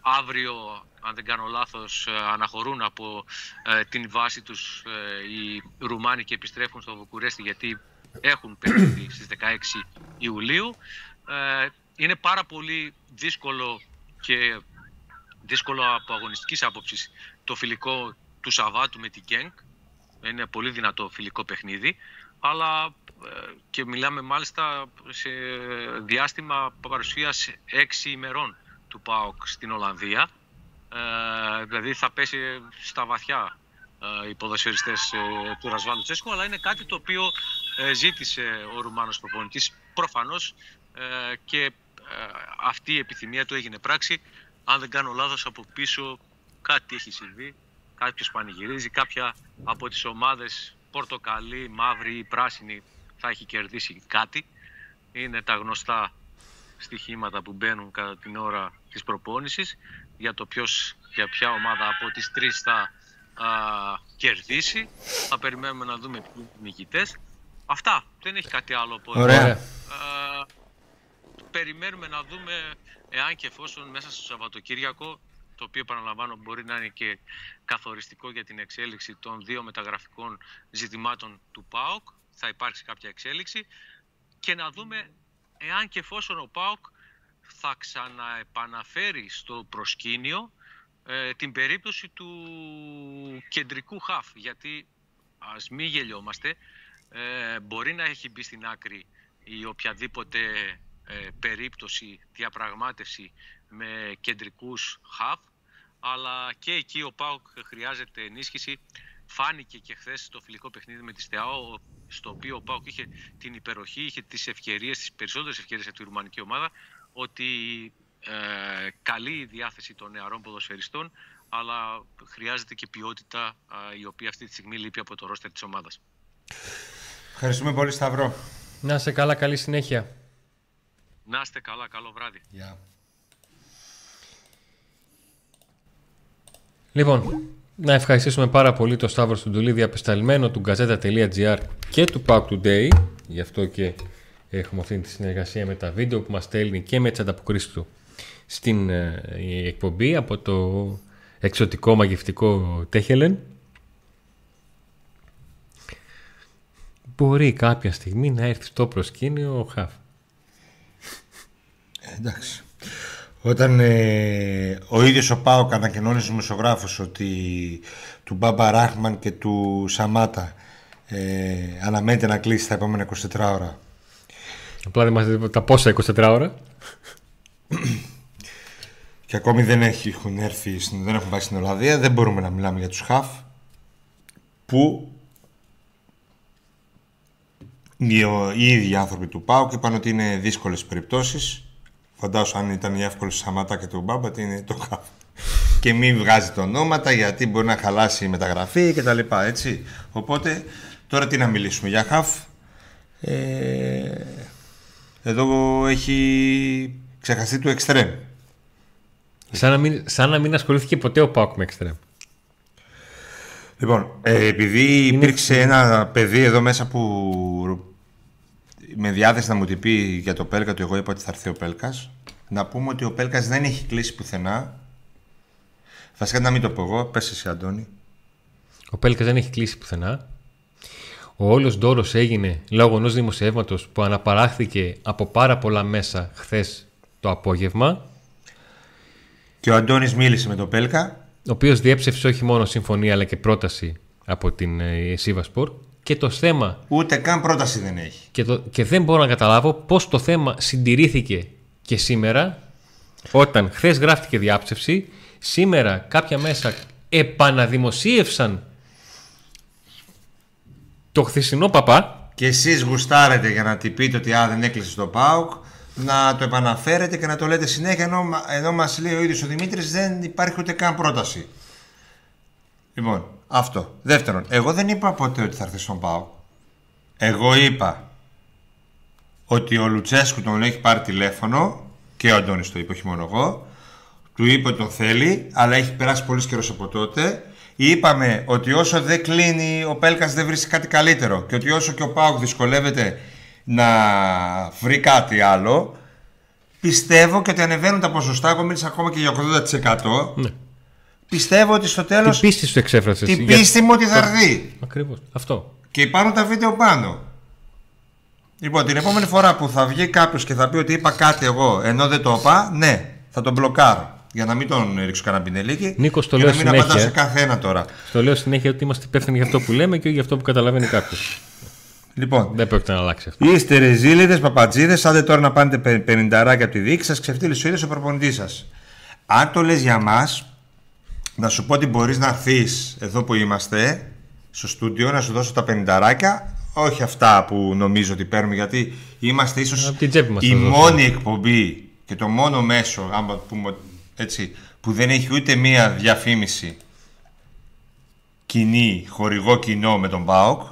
Αύριο, αν δεν κάνω λάθος, ε, αναχωρούν από ε, την βάση τους οι Ρουμάνοι και επιστρέφουν στο Βουκουρέστι γιατί έχουν παιχνίδι στις 16 Ιουλίου. Είναι πάρα πολύ δύσκολο και δύσκολο από αγωνιστικής άποψης το φιλικό του Σαββάτου με την Γκένκ. Είναι πολύ δυνατό φιλικό παιχνίδι. Αλλά ε, και μιλάμε μάλιστα σε διάστημα παρουσίας έξι ημερών του ΠΑΟΚ στην Ολλανδία. Ε, δηλαδή θα πέσει στα βαθιά ε, οι ποδοσφαιριστές του Ρασβάλου Τσέσκου, αλλά είναι κάτι το οποίο ζήτησε ο Ρουμάνος προπονητής προφανώς και αυτή η επιθυμία του έγινε πράξη αν δεν κάνω λάθος από πίσω κάτι έχει συμβεί, κάποιος πανηγυρίζει, κάποια από τις ομάδες πορτοκαλί, μαύρη ή πράσινη θα έχει κερδίσει κάτι. Είναι τα γνωστά στοιχήματα που μπαίνουν κατά την ώρα της προπόνησης για το ποιος, για ποια ομάδα από τις τρεις θα κερδίσει. Θα περιμένουμε να δούμε ποιοι νικητές. Αυτά. Δεν έχει κάτι άλλο από Ωραία. Περιμένουμε να δούμε εάν και εφόσον μέσα στο Σαββατοκύριακο το οποίο επαναλαμβάνω μπορεί να είναι και καθοριστικό για την εξέλιξη των δύο μεταγραφικών ζητημάτων του ΠΑΟΚ. Θα υπάρξει κάποια εξέλιξη και να δούμε εάν και εφόσον ο ΠΑΟΚ θα ξαναεπαναφέρει στο προσκήνιο ε, την περίπτωση του κεντρικού χαφ. Γιατί ας μην γελιόμαστε, ε, μπορεί να έχει μπει στην άκρη η οποιαδήποτε ε, περίπτωση διαπραγμάτευση με κεντρικούς χαφ, αλλά και εκεί ο ΠΑΟΚ χρειάζεται ενίσχυση. Φάνηκε και χθες στο φιλικό παιχνίδι με τη ΣΤΕΑΟ, στο οποίο ο ΠΑΟΚ είχε την υπεροχή, είχε τις ευκαιρίες, τις περισσότερες ευκαιρίες από τη ρουμανική ομάδα, ότι ε, καλή η διάθεση των νεαρών ποδοσφαιριστών, αλλά χρειάζεται και ποιότητα η οποία αυτή τη στιγμή λείπει από το ρόστερ της ομάδας. Ευχαριστούμε πολύ Σταυρό. Να είσαι καλά, καλή συνέχεια. Να είστε καλά, καλό βράδυ. Yeah. Λοιπόν, να ευχαριστήσουμε πάρα πολύ τον Σταύρο Στουντουλίδη απεσταλμένο του Gazeta.gr και του Pack Today. Γι' αυτό και έχουμε αυτή τη συνεργασία με τα βίντεο που μας στέλνει και με τις ανταποκρίσεις του στην ε, εκπομπή από το εξωτικό μαγευτικό Τέχελεν. Μπορεί κάποια στιγμή να έρθει στο προσκήνιο ο Χαφ. Ε, εντάξει. Όταν ε, ο ίδιος ο Πάοκ ανακοινώνει στους μεσογράφους ότι του Μπάμπα Ράχμαν και του Σαμάτα ε, αναμένεται να κλείσει τα επόμενα 24 ώρα. Απλά δεν μας τα πόσα 24 ώρα. και ακόμη δεν έχουν έρθει, δεν έχουν πάει στην Ολλανδία, δεν μπορούμε να μιλάμε για τους Χαφ που οι ίδιοι άνθρωποι του ΠΑΟΚ είπαν ότι είναι δύσκολες περιπτώσεις Φαντάζομαι αν ήταν η εύκολη Σαματά και του Μπάμπα, τι είναι το χαφ. και μην βγάζει το ονόματα γιατί μπορεί να χαλάσει η μεταγραφή και τα λοιπά, έτσι. Οπότε, τώρα τι να μιλήσουμε για χαφ. Ε, εδώ έχει ξεχαστεί του εξτρέμ. Σαν να μην, σαν να μην ασχολήθηκε ποτέ ο Πάκ με εξτρέμ. Λοιπόν, ε, επειδή υπήρξε ένα παιδί εδώ μέσα που με διάθεση να μου την πει για το Πέλκα του, εγώ είπα ότι θα έρθει ο Πέλκας. Να πούμε ότι ο Πέλκας δεν έχει κλείσει πουθενά. Βασικά να μην το πω εγώ, πες εσύ Αντώνη. Ο Πέλκας δεν έχει κλείσει πουθενά. Ο όλος ντόρος έγινε λόγω ενός δημοσιεύματος που αναπαράχθηκε από πάρα πολλά μέσα χθες το απόγευμα. Και ο Αντώνης μίλησε με τον Πέλκα. Ο οποίος διέψευσε όχι μόνο συμφωνία αλλά και πρόταση από την ε, Σίβασπορ και το θέμα. Ούτε καν πρόταση δεν έχει. Και, το, και δεν μπορώ να καταλάβω πώς το θέμα συντηρήθηκε και σήμερα, όταν χθες γράφτηκε διάψευση, σήμερα κάποια μέσα επαναδημοσίευσαν το χθεσινό παπά. Και εσείς γουστάρετε για να την πείτε ότι α, δεν έκλεισε το ΠΑΟΚ, να το επαναφέρετε και να το λέτε συνέχεια ενώ, ενώ μας λέει ο ίδιος ο Δημήτρης δεν υπάρχει ούτε καν πρόταση. Λοιπόν, αυτό. Δεύτερον, εγώ δεν είπα ποτέ ότι θα έρθει στον Πάο. Εγώ είπα ότι ο Λουτσέσκου τον έχει πάρει τηλέφωνο και ο Αντώνης το είπε, όχι μόνο εγώ. Του είπε ότι τον θέλει, αλλά έχει περάσει πολύ καιρός από τότε. Είπαμε ότι όσο δεν κλείνει, ο Πέλκας δεν βρίσκει κάτι καλύτερο. Και ότι όσο και ο Πάοκ δυσκολεύεται να βρει κάτι άλλο, πιστεύω και ότι ανεβαίνουν τα ποσοστά. Εγώ μίλησα ακόμα και για 80%. Ναι πιστεύω ότι στο τέλος. Την πίστη σου εξέφρασες. Την πίστη μου ότι θα έρθει. Ακριβώς. Αυτό. Και υπάρχουν τα βίντεο πάνω. Λοιπόν, την επόμενη φορά που θα βγει κάποιος και θα πει ότι είπα κάτι εγώ ενώ δεν το είπα, ναι, θα τον μπλοκάρω. Για να μην τον ρίξω κανένα πινελίκι. Νίκος, το λέω να μην συνέχεια. απαντάω σε καθένα τώρα. Στο λέω συνέχεια ότι είμαστε υπεύθυνοι για αυτό που λέμε και για αυτό που καταλαβαίνει κάποιος. Λοιπόν, δεν πρόκειται να αλλάξει αυτό. Είστε ρεζίλιδε, παπατζίδε, άντε τώρα να πάνετε 50 από τη δίκη σας, ξεφτύλεις ο ίδιος ο προπονητής σας. Αν το λες για μας, να σου πω ότι μπορείς να έρθεις εδώ που είμαστε στο στούντιο να σου δώσω τα πενινταράκια όχι αυτά που νομίζω ότι παίρνουμε γιατί είμαστε ίσως η μόνη εκπομπή και το μόνο μέσο άμα πούμε έτσι, που δεν έχει ούτε μία διαφήμιση κοινή, χορηγό κοινό με τον ΠΑΟΚ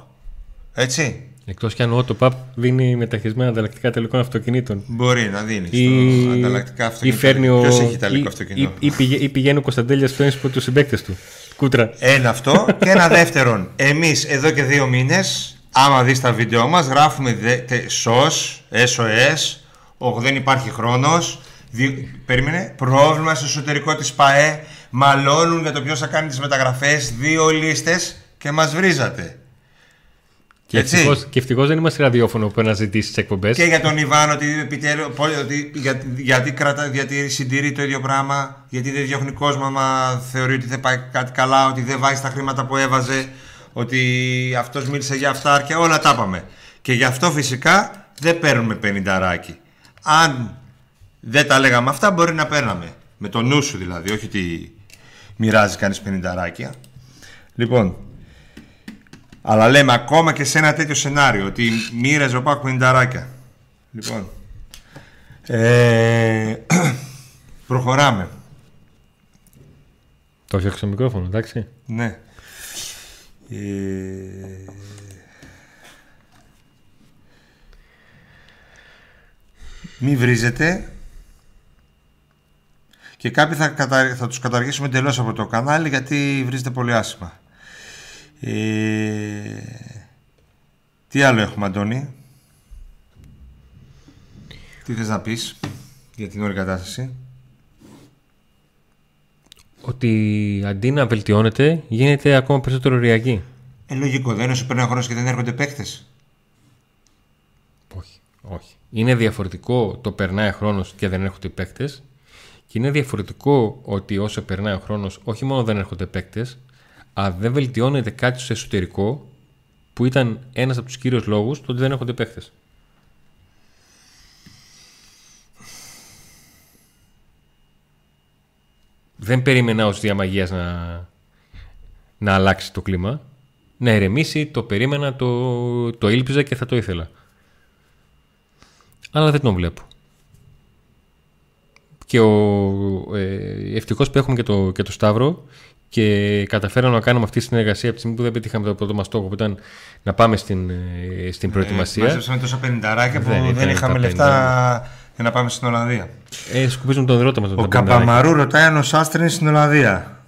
έτσι Εκτός κι αν ο Autopap δίνει μεταχειρισμένα ανταλλακτικά τελικών αυτοκινήτων. Μπορεί να δίνει. Ή, στο ανταλλακτικά ή αυτοκίνητο. φέρνει ο. Ποιος έχει ιταλικό ή- αυτοκίνητο; Ή, ή, πηγα- ή πηγαίνει ο Κωνσταντέλιας φέρνει από του συμπαίκτες του. Κούτρα. Ένα αυτό. και ένα δεύτερον. Εμείς εδώ και δύο μήνες, άμα δεις τα βίντεο μας, γράφουμε δε, τε, SOS, SOS, όχι δεν υπάρχει χρόνος. Περίμενε. Πρόβλημα στο εσωτερικό της ΠαΕ. Μαλώνουν για το ποιος θα κάνει τις μεταγραφές. Δύο λίστες και μας βρίζατε. Και Έτσι. ευτυχώς, και ευτυχώς δεν είμαστε ραδιόφωνο που αναζητήσεις τις εκπομπές. Και για τον Ιβάν ότι επιτέλου, ότι, για, γιατί, κρατα, γιατί συντηρεί το ίδιο πράγμα, γιατί δεν διώχνει κόσμο άμα θεωρεί ότι δεν πάει κάτι καλά, ότι δεν βάζει τα χρήματα που έβαζε, ότι αυτός μίλησε για αυτά και όλα τα είπαμε. Και γι' αυτό φυσικά δεν παίρνουμε 50 ράκι. Αν δεν τα λέγαμε αυτά μπορεί να παίρναμε. Με το νου σου δηλαδή, όχι ότι μοιράζει κανείς 50 ράκια. Λοιπόν, αλλά λέμε ακόμα και σε ένα τέτοιο σενάριο ότι μοίραζε ο Πάκου 50 ράκια. Λοιπόν. Ε, προχωράμε. Το έφτιαξε το μικρόφωνο, εντάξει. Ναι. Ε, μη βρίζετε και κάποιοι θα, κατα... θα τους καταργήσουμε εντελώς από το κανάλι γιατί βρίζετε πολύ άσχημα. Ε, τι άλλο έχουμε Αντώνη; Τι θες να πεις για την όλη κατάσταση; Ότι αντί να βελτιώνεται, γίνεται ακόμα περισσότερο ριακή. Ε, λογικό, δεν είναι σου παίρνει χρόνος και δεν έρχονται παίκτες. Όχι, όχι. Είναι διαφορετικό το περνάει χρόνος και δεν έρχονται οι παίκτες. Και είναι διαφορετικό ότι όσο περνάει ο χρόνος, όχι μόνο δεν έρχονται παίκτες, αλλά δεν βελτιώνεται κάτι στο εσωτερικό που ήταν ένας από τους κύριους λόγους το ότι δεν έρχονται παίκτες. Δεν περίμενα ως διαμαγείας να, να αλλάξει το κλίμα. Να ηρεμήσει, το περίμενα, το, το ήλπιζα και θα το ήθελα. Αλλά δεν τον βλέπω. Και ο, ε, ευτυχώς που έχουμε και το, και το Σταύρο και καταφέραμε να κάνουμε αυτή τη συνεργασία από τη στιγμή που δεν πετύχαμε το πρώτο μας στόχο που ήταν να πάμε στην, ε, στην προετοιμασία. Ε, Μάζεψαμε τόσα πενηνταράκια που Δεν δεν, ήταν είχαμε τα λεφτά για να πάμε στην Ολλανδία. Ε, σκουπίζουν τον δρότα μας. Ο τα πενταράκια. Καπαμαρού ρωτάει αν ο Σάστρε είναι στην Ολλανδία.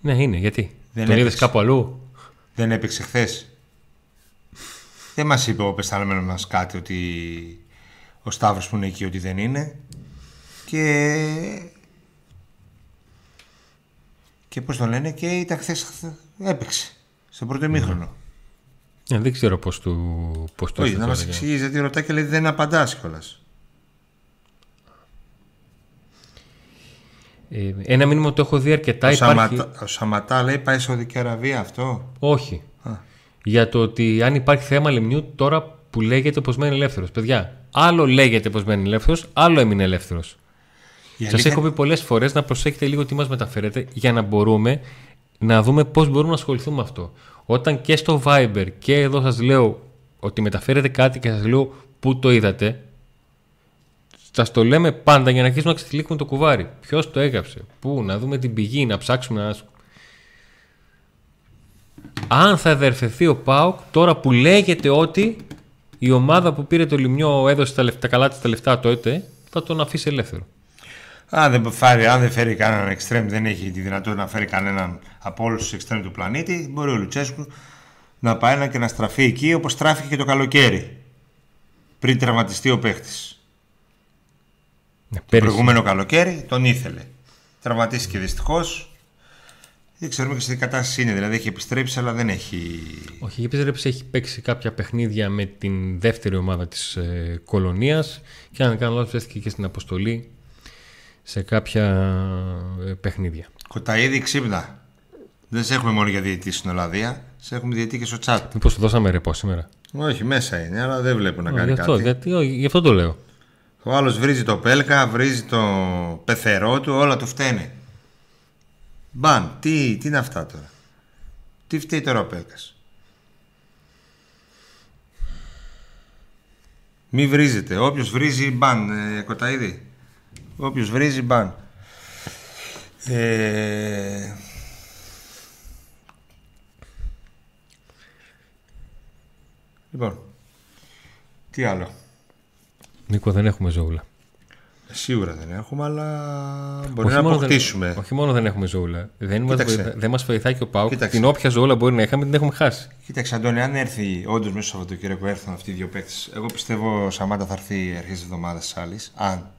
Ναι, είναι. Γιατί; Δεν τον είδες έπαιξε. κάπου αλλού; Δεν έπαιξε χθες. Δεν μας είπε ο πεσταλμένος μας κάτι ότι ο Σταύρος που είναι εκεί ότι δεν είναι. Και. Και πώς το λένε, και ήταν χθες. Έπαιξε. Στο πρώτο ημίχρονο. Ε, δεν ξέρω πώς του, πώς του Όχι, ήρθε να μας τώρα, εξηγήσει γιατί ρωτάει και λέει δεν απαντάς κιόλας. Ε, ένα μήνυμα το έχω δει αρκετά. Ο, Υπάρχει... Σαματά, ο Σαματά λέει πάει Σαουδική Αραβία αυτό; Όχι. Α. Για το ότι αν υπάρχει θέμα λιμνιού τώρα που λέγεται πως μένει ελεύθερος. Παιδιά, άλλο λέγεται πως μένει ελεύθερος, άλλο έμεινε ελεύθερος. Η Σας αλήθεια- έχω πει πολλές φορές να προσέχετε λίγο τι μας μεταφέρετε για να μπορούμε να δούμε πώς μπορούμε να ασχοληθούμε με αυτό. Όταν και στο Viber και εδώ σας λέω ότι μεταφέρετε κάτι και σας λέω πού το είδατε, Σας το λέμε πάντα για να αρχίσουμε να ξετυλίγουμε το κουβάρι. Ποιος το έγραψε, πού, να δούμε την πηγή, να ψάξουμε να. Αν θα εδερφεθεί ο Πάουκ, τώρα που λέγεται ότι η ομάδα που πήρε το λιμιό έδωσε τα, λεφτά, καλά της τα λεφτά τότε, θα τον αφήσει ελεύθερο. Αν δεν, φάρει, αν δεν φέρει κανέναν εξτρέμ, δεν έχει τη δυνατότητα να φέρει κανέναν από όλους τους εξτρέμ του πλανήτη, μπορεί ο Λουτσέσκου να πάει να και να στραφεί εκεί όπως στράφηκε και το καλοκαίρι. Πριν τραυματιστεί ο παίχτης. Ναι, Το πέρυσι. προηγούμενο καλοκαίρι τον ήθελε. Τραυματίστηκε δυστυχώς. Δεν ξέρουμε και σε τι κατάσταση είναι. Δηλαδή έχει επιστρέψει, αλλά δεν έχει. Όχι, η επιστρέψη έχει παίξει κάποια παιχνίδια με την δεύτερη ομάδα της ε, κολονίας και αν δεν κάνω λάθος βρέθηκε και στην αποστολή σε κάποια ε, παιχνίδια. Κοταίδη ξύπνα. Δεν σε έχουμε μόνο για διαιτητή στην Ολλανδία. Σε έχουμε διαιτητή και στο chat. Μήπως του δώσαμε ρεπό σήμερα; Όχι, μέσα είναι, αλλά δεν βλέπω να Ω, κάνει γι, αυτό, κάτι. γιατί, όχι, γι' αυτό το λέω. Ο άλλος βρίζει το πέλκα, βρίζει το πεθερό του, όλα του φταίνε. Μπαν, τι, τι είναι αυτά τώρα; Τι φταίει τώρα ο πέλκας; Μη βρίζετε. Όποιος βρίζει μπαν, ε, Κοταίδη. Όποιος βρίζει μπαν. Ε... Λοιπόν, τι άλλο; Νίκο, δεν έχουμε ζώουλα. Ε, Σίγουρα δεν έχουμε, αλλά μπορεί να μόνο αποκτήσουμε. Δεν, όχι μόνο δεν έχουμε ζώουλα. Δεν μας, Κοίταξε. βοηθά, δεν μας βοηθάει και ο Πάουκ. Κοίταξε. Την όποια ζώουλα μπορεί να είχαμε την έχουμε χάσει. Κοίταξε, Αντώνη, αν έρθει όντως μέσα στο Σαββατοκύριακο έρθουν αυτοί οι δύο παίκτες, εγώ πιστεύω ο Σαμάτα θα έρθει αρχές της εβδομάδας άλλης. Αν,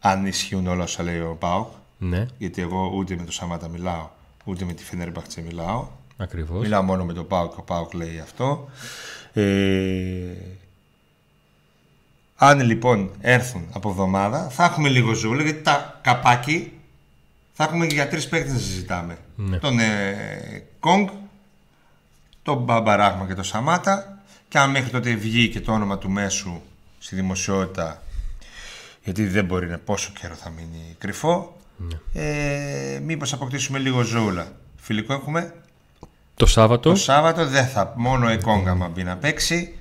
αν ισχύουν όλα όσα λέει ο Πάουκ. Ναι, Γιατί εγώ ούτε με τον Σαμάτα μιλάω, ούτε με τη Φενέρμπαχτσε μιλάω. ακριβώς. Μιλάω μόνο με τον Πάουκ, ο Πάουκ λέει αυτό. Ε, αν λοιπόν έρθουν από εβδομάδα, θα έχουμε λίγο ζούλα γιατί τα καπάκι θα έχουμε και για τρεις παίκτες να συζητάμε. Ναι. Τον ε, Κόγκ, τον Μπαμπαράγμα και τον Σαμάτα. Και αν μέχρι τότε βγει και το όνομα του μέσου στη δημοσιότητα, γιατί δεν μπορεί να πόσο καιρό θα μείνει κρυφό, ε, μήπως αποκτήσουμε λίγο ζούλα. Φιλικό έχουμε Το Σάββατο, το Σάββατο δεν θα. Μόνο η Κόγκα μα μπει να παίξει.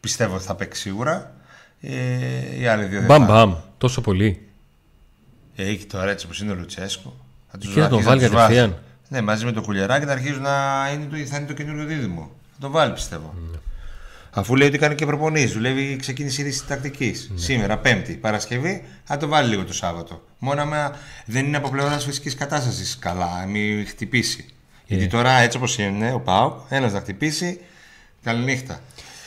Πιστεύω ότι θα παίξει σίγουρα. Ε, οι άλλοι δύο δεν μπαμ θα. μπαμ, τόσο πολύ. Ε, Έχει τώρα έτσι όπω είναι ο Λουτσέσκο. Θα τους Και θα τον αρχίσει βάλει τους βάζει. κατευθείαν. Ναι, μαζί με το κουλιαράκι θα αρχίζουν να είναι το, θα είναι το καινούριο δίδυμο. Θα το βάλει πιστεύω. Ναι. Αφού λέει ότι κάνει και προπονήσεις, δουλεύει, ξεκίνησε ήδη τη τακτικής. Ναι. Σήμερα, Πέμπτη, Παρασκευή, θα το βάλει λίγο το Σάββατο. Μόνο άμα δεν είναι από πλευράς φυσικής κατάστασης καλά, μην χτυπήσει. Ε. Γιατί τώρα έτσι όπως είναι, ο Πάο, ένας να χτυπήσει, καληνύχτα.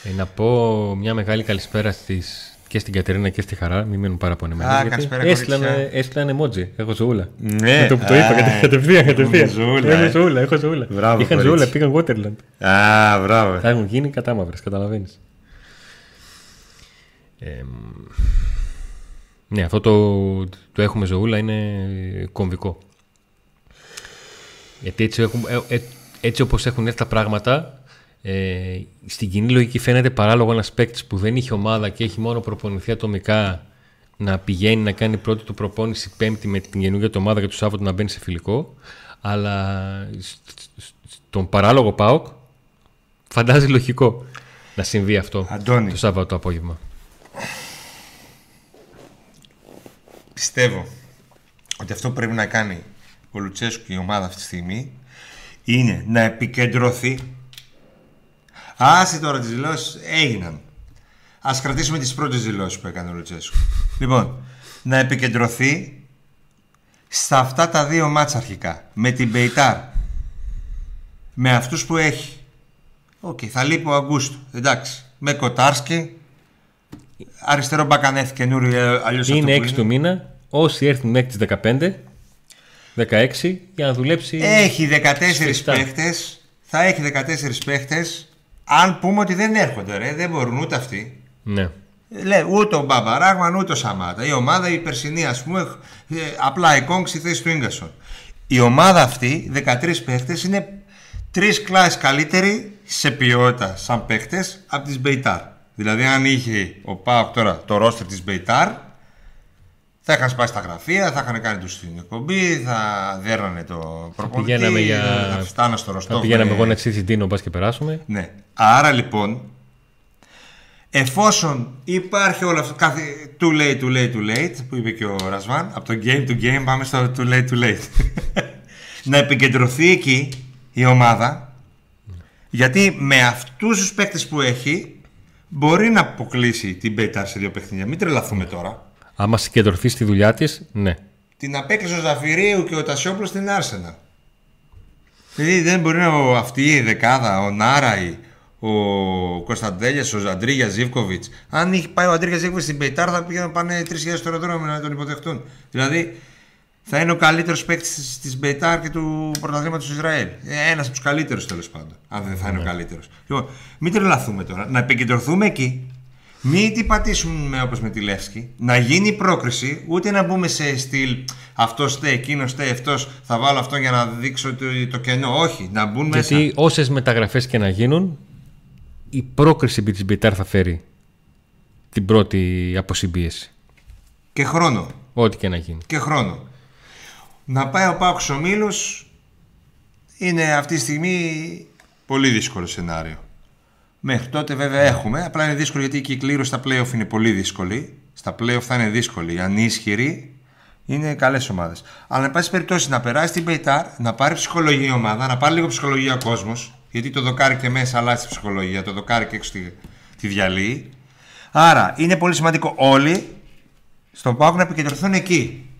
Ε, να πω μια μεγάλη καλησπέρα στις, και στην Κατερίνα και στη Χαρά. Μην μείνουν παραπονεμένοι. Α, γιατί καλησπέρα, έστειλαν, κορίτσια. έστειλαν emoji. Έχω ζωούλα. Ναι. Με το που το Α, είπα, κατε- κατευθείαν, κατευθείαν. ζωούλα, Έχω ε. ζωούλα, έχω ζωούλα. Μπράβο, Είχαν κορίτσι. ζωούλα, πήγαν Waterland. Α, μπράβο. Θα έχουν γίνει κατάμαυρες, καταλαβαίνεις. ναι, αυτό το, το έχουμε ζωούλα είναι κομβικό. Γιατί έτσι, έχουμε, ε, ε, έτσι όπως έχουν έρθει τα πράγματα, ε, στην κοινή λογική φαίνεται παράλογο ένας παίκτης που δεν είχε ομάδα και έχει μόνο προπονηθεί ατομικά να πηγαίνει να κάνει πρώτη του προπόνηση πέμπτη με την καινούργια του ομάδα και το Σάββατο να μπαίνει σε φιλικό. Αλλά σ- σ- στον παράλογο ΠΑΟΚ φαντάζει λογικό να συμβεί αυτό Αντώνη. το Σάββατο το απόγευμα. Πιστεύω ότι αυτό που πρέπει να κάνει ο Λουτσέσκου και η ομάδα αυτή τη στιγμή είναι να επικεντρωθεί. Άσε τώρα τις δηλώσεις έγιναν. Α κρατήσουμε τις πρώτες δηλώσεις που έκανε ο Λουτσέσκου. λοιπόν, να επικεντρωθεί στα αυτά τα δύο μάτσα αρχικά. Με την Μπεϊτάρ. Με αυτούς που έχει. Οκ, θα λείπει ο Αγκούστου. Εντάξει. Με Κοτάρσκι. Αριστερό μπακανέθ καινούριο αλλιώς αυτό Είναι που 6 του μήνα. Όσοι έρθουν μέχρι τις 15, 16 για να δουλέψει. Έχει 14 σφιχτά. παίχτες. Θα έχει 14 παίχτες. Αν πούμε ότι δεν έρχονται, ρε, δεν μπορούν ούτε αυτοί. Ναι. Λέει, ούτε ο Μπαμπαράγμαν ούτε ο Σαμάτα. Η ομάδα η περσινή, ας πούμε, ε, απλά η Κόγκ στη θέση του γκασον. Η ομάδα αυτή, 13 παίχτες, είναι τρεις κλάσει καλύτεροι σε ποιότητα σαν παίχτες από τις Μπεϊτάρ. Δηλαδή, αν είχε ο Πάοκ τώρα το ρόστερ της Μπεϊτάρ, θα είχαν σπάσει τα γραφεία, θα είχαν κάνει τους στην εκπομπή, θα δέρνανε το προπονητή, πηγαίναμε για- θα φτάνα στο Ροστόφ. Θα πηγαίναμε με- εγώ να τσίθι Ντίνο, μπας και περάσουμε. ναι. Άρα λοιπόν, εφόσον υπάρχει όλο αυτό, κάθε too late, too late, too late, που είπε και ο Ρασβάν, από το game to game πάμε στο too late, too late. να επικεντρωθεί εκεί η ομάδα, γιατί με αυτούς τους παίκτες που έχει, μπορεί να αποκλείσει την Μπέιταρ σε δύο παιχνίδια. Μην τρελαθούμε τώρα. Άμα συγκεντρωθεί στη δουλειά της, ναι. Την απέκλεισε ο Ζαφυρίου και ο Τασιόπουλος στην Άρσενα. Δηλαδή δεν μπορεί να ο- αυτή η δεκάδα, ο Νάραη, ο Κωνσταντέλιας, ο Ζαντρίγια Ζήβκοβιτ. Αν είχε πάει ο Αντρίγιας Ζήβκοβιτ στην Πεϊτάρ, θα πήγαιναν πάνε 3.000 στο αεροδρόμιο να τον υποδεχτούν. Δηλαδή θα είναι ο καλύτερος παίκτης τη Μπεϊτάρ και του πρωταθλήματος του Ισραήλ. Ένας από τους καλύτερους τέλος πάντων. Αν δεν θα είναι ο καλύτερος. Λοιπόν, μην τρελαθούμε τώρα. Να επικεντρωθούμε εκεί. Μην την πατήσουμε όπως με τη Λεύσκη. Να γίνει η πρόκριση, ούτε να μπούμε σε στυλ αυτός στέ, εκείνος στέ, αυτός θα βάλω αυτό για να δείξω το, το κενό. Όχι, να μπουν μέσα. Γιατί όσες μεταγραφές και να γίνουν, η πρόκριση της Μπιτάρ θα φέρει την πρώτη αποσυμπίεση. Και χρόνο. Ό,τι και να γίνει. Και χρόνο. Να πάει ο Πάοκ στου Μήλου είναι αυτή τη στιγμή πολύ δύσκολο σενάριο. Μέχρι τότε βέβαια έχουμε. Απλά είναι δύσκολο γιατί η κυκλήρωση στα playoff είναι πολύ δύσκολη. Στα playoff θα είναι δύσκολη. Οι ανίσχυροι είναι καλές ομάδες. Αλλά εν πάση περιπτώσει να περάσει την Πεϊτάρ, να πάρει ψυχολογία η ομάδα, να πάρει λίγο ψυχολογία ο κόσμος. Γιατί το δοκάρι και μέσα αλλάζει τη ψυχολογία. Το δοκάρι και έξω τη, τη διαλύει. Άρα είναι πολύ σημαντικό όλοι στον ΠΑΟΚ να επικεντρωθούν εκεί.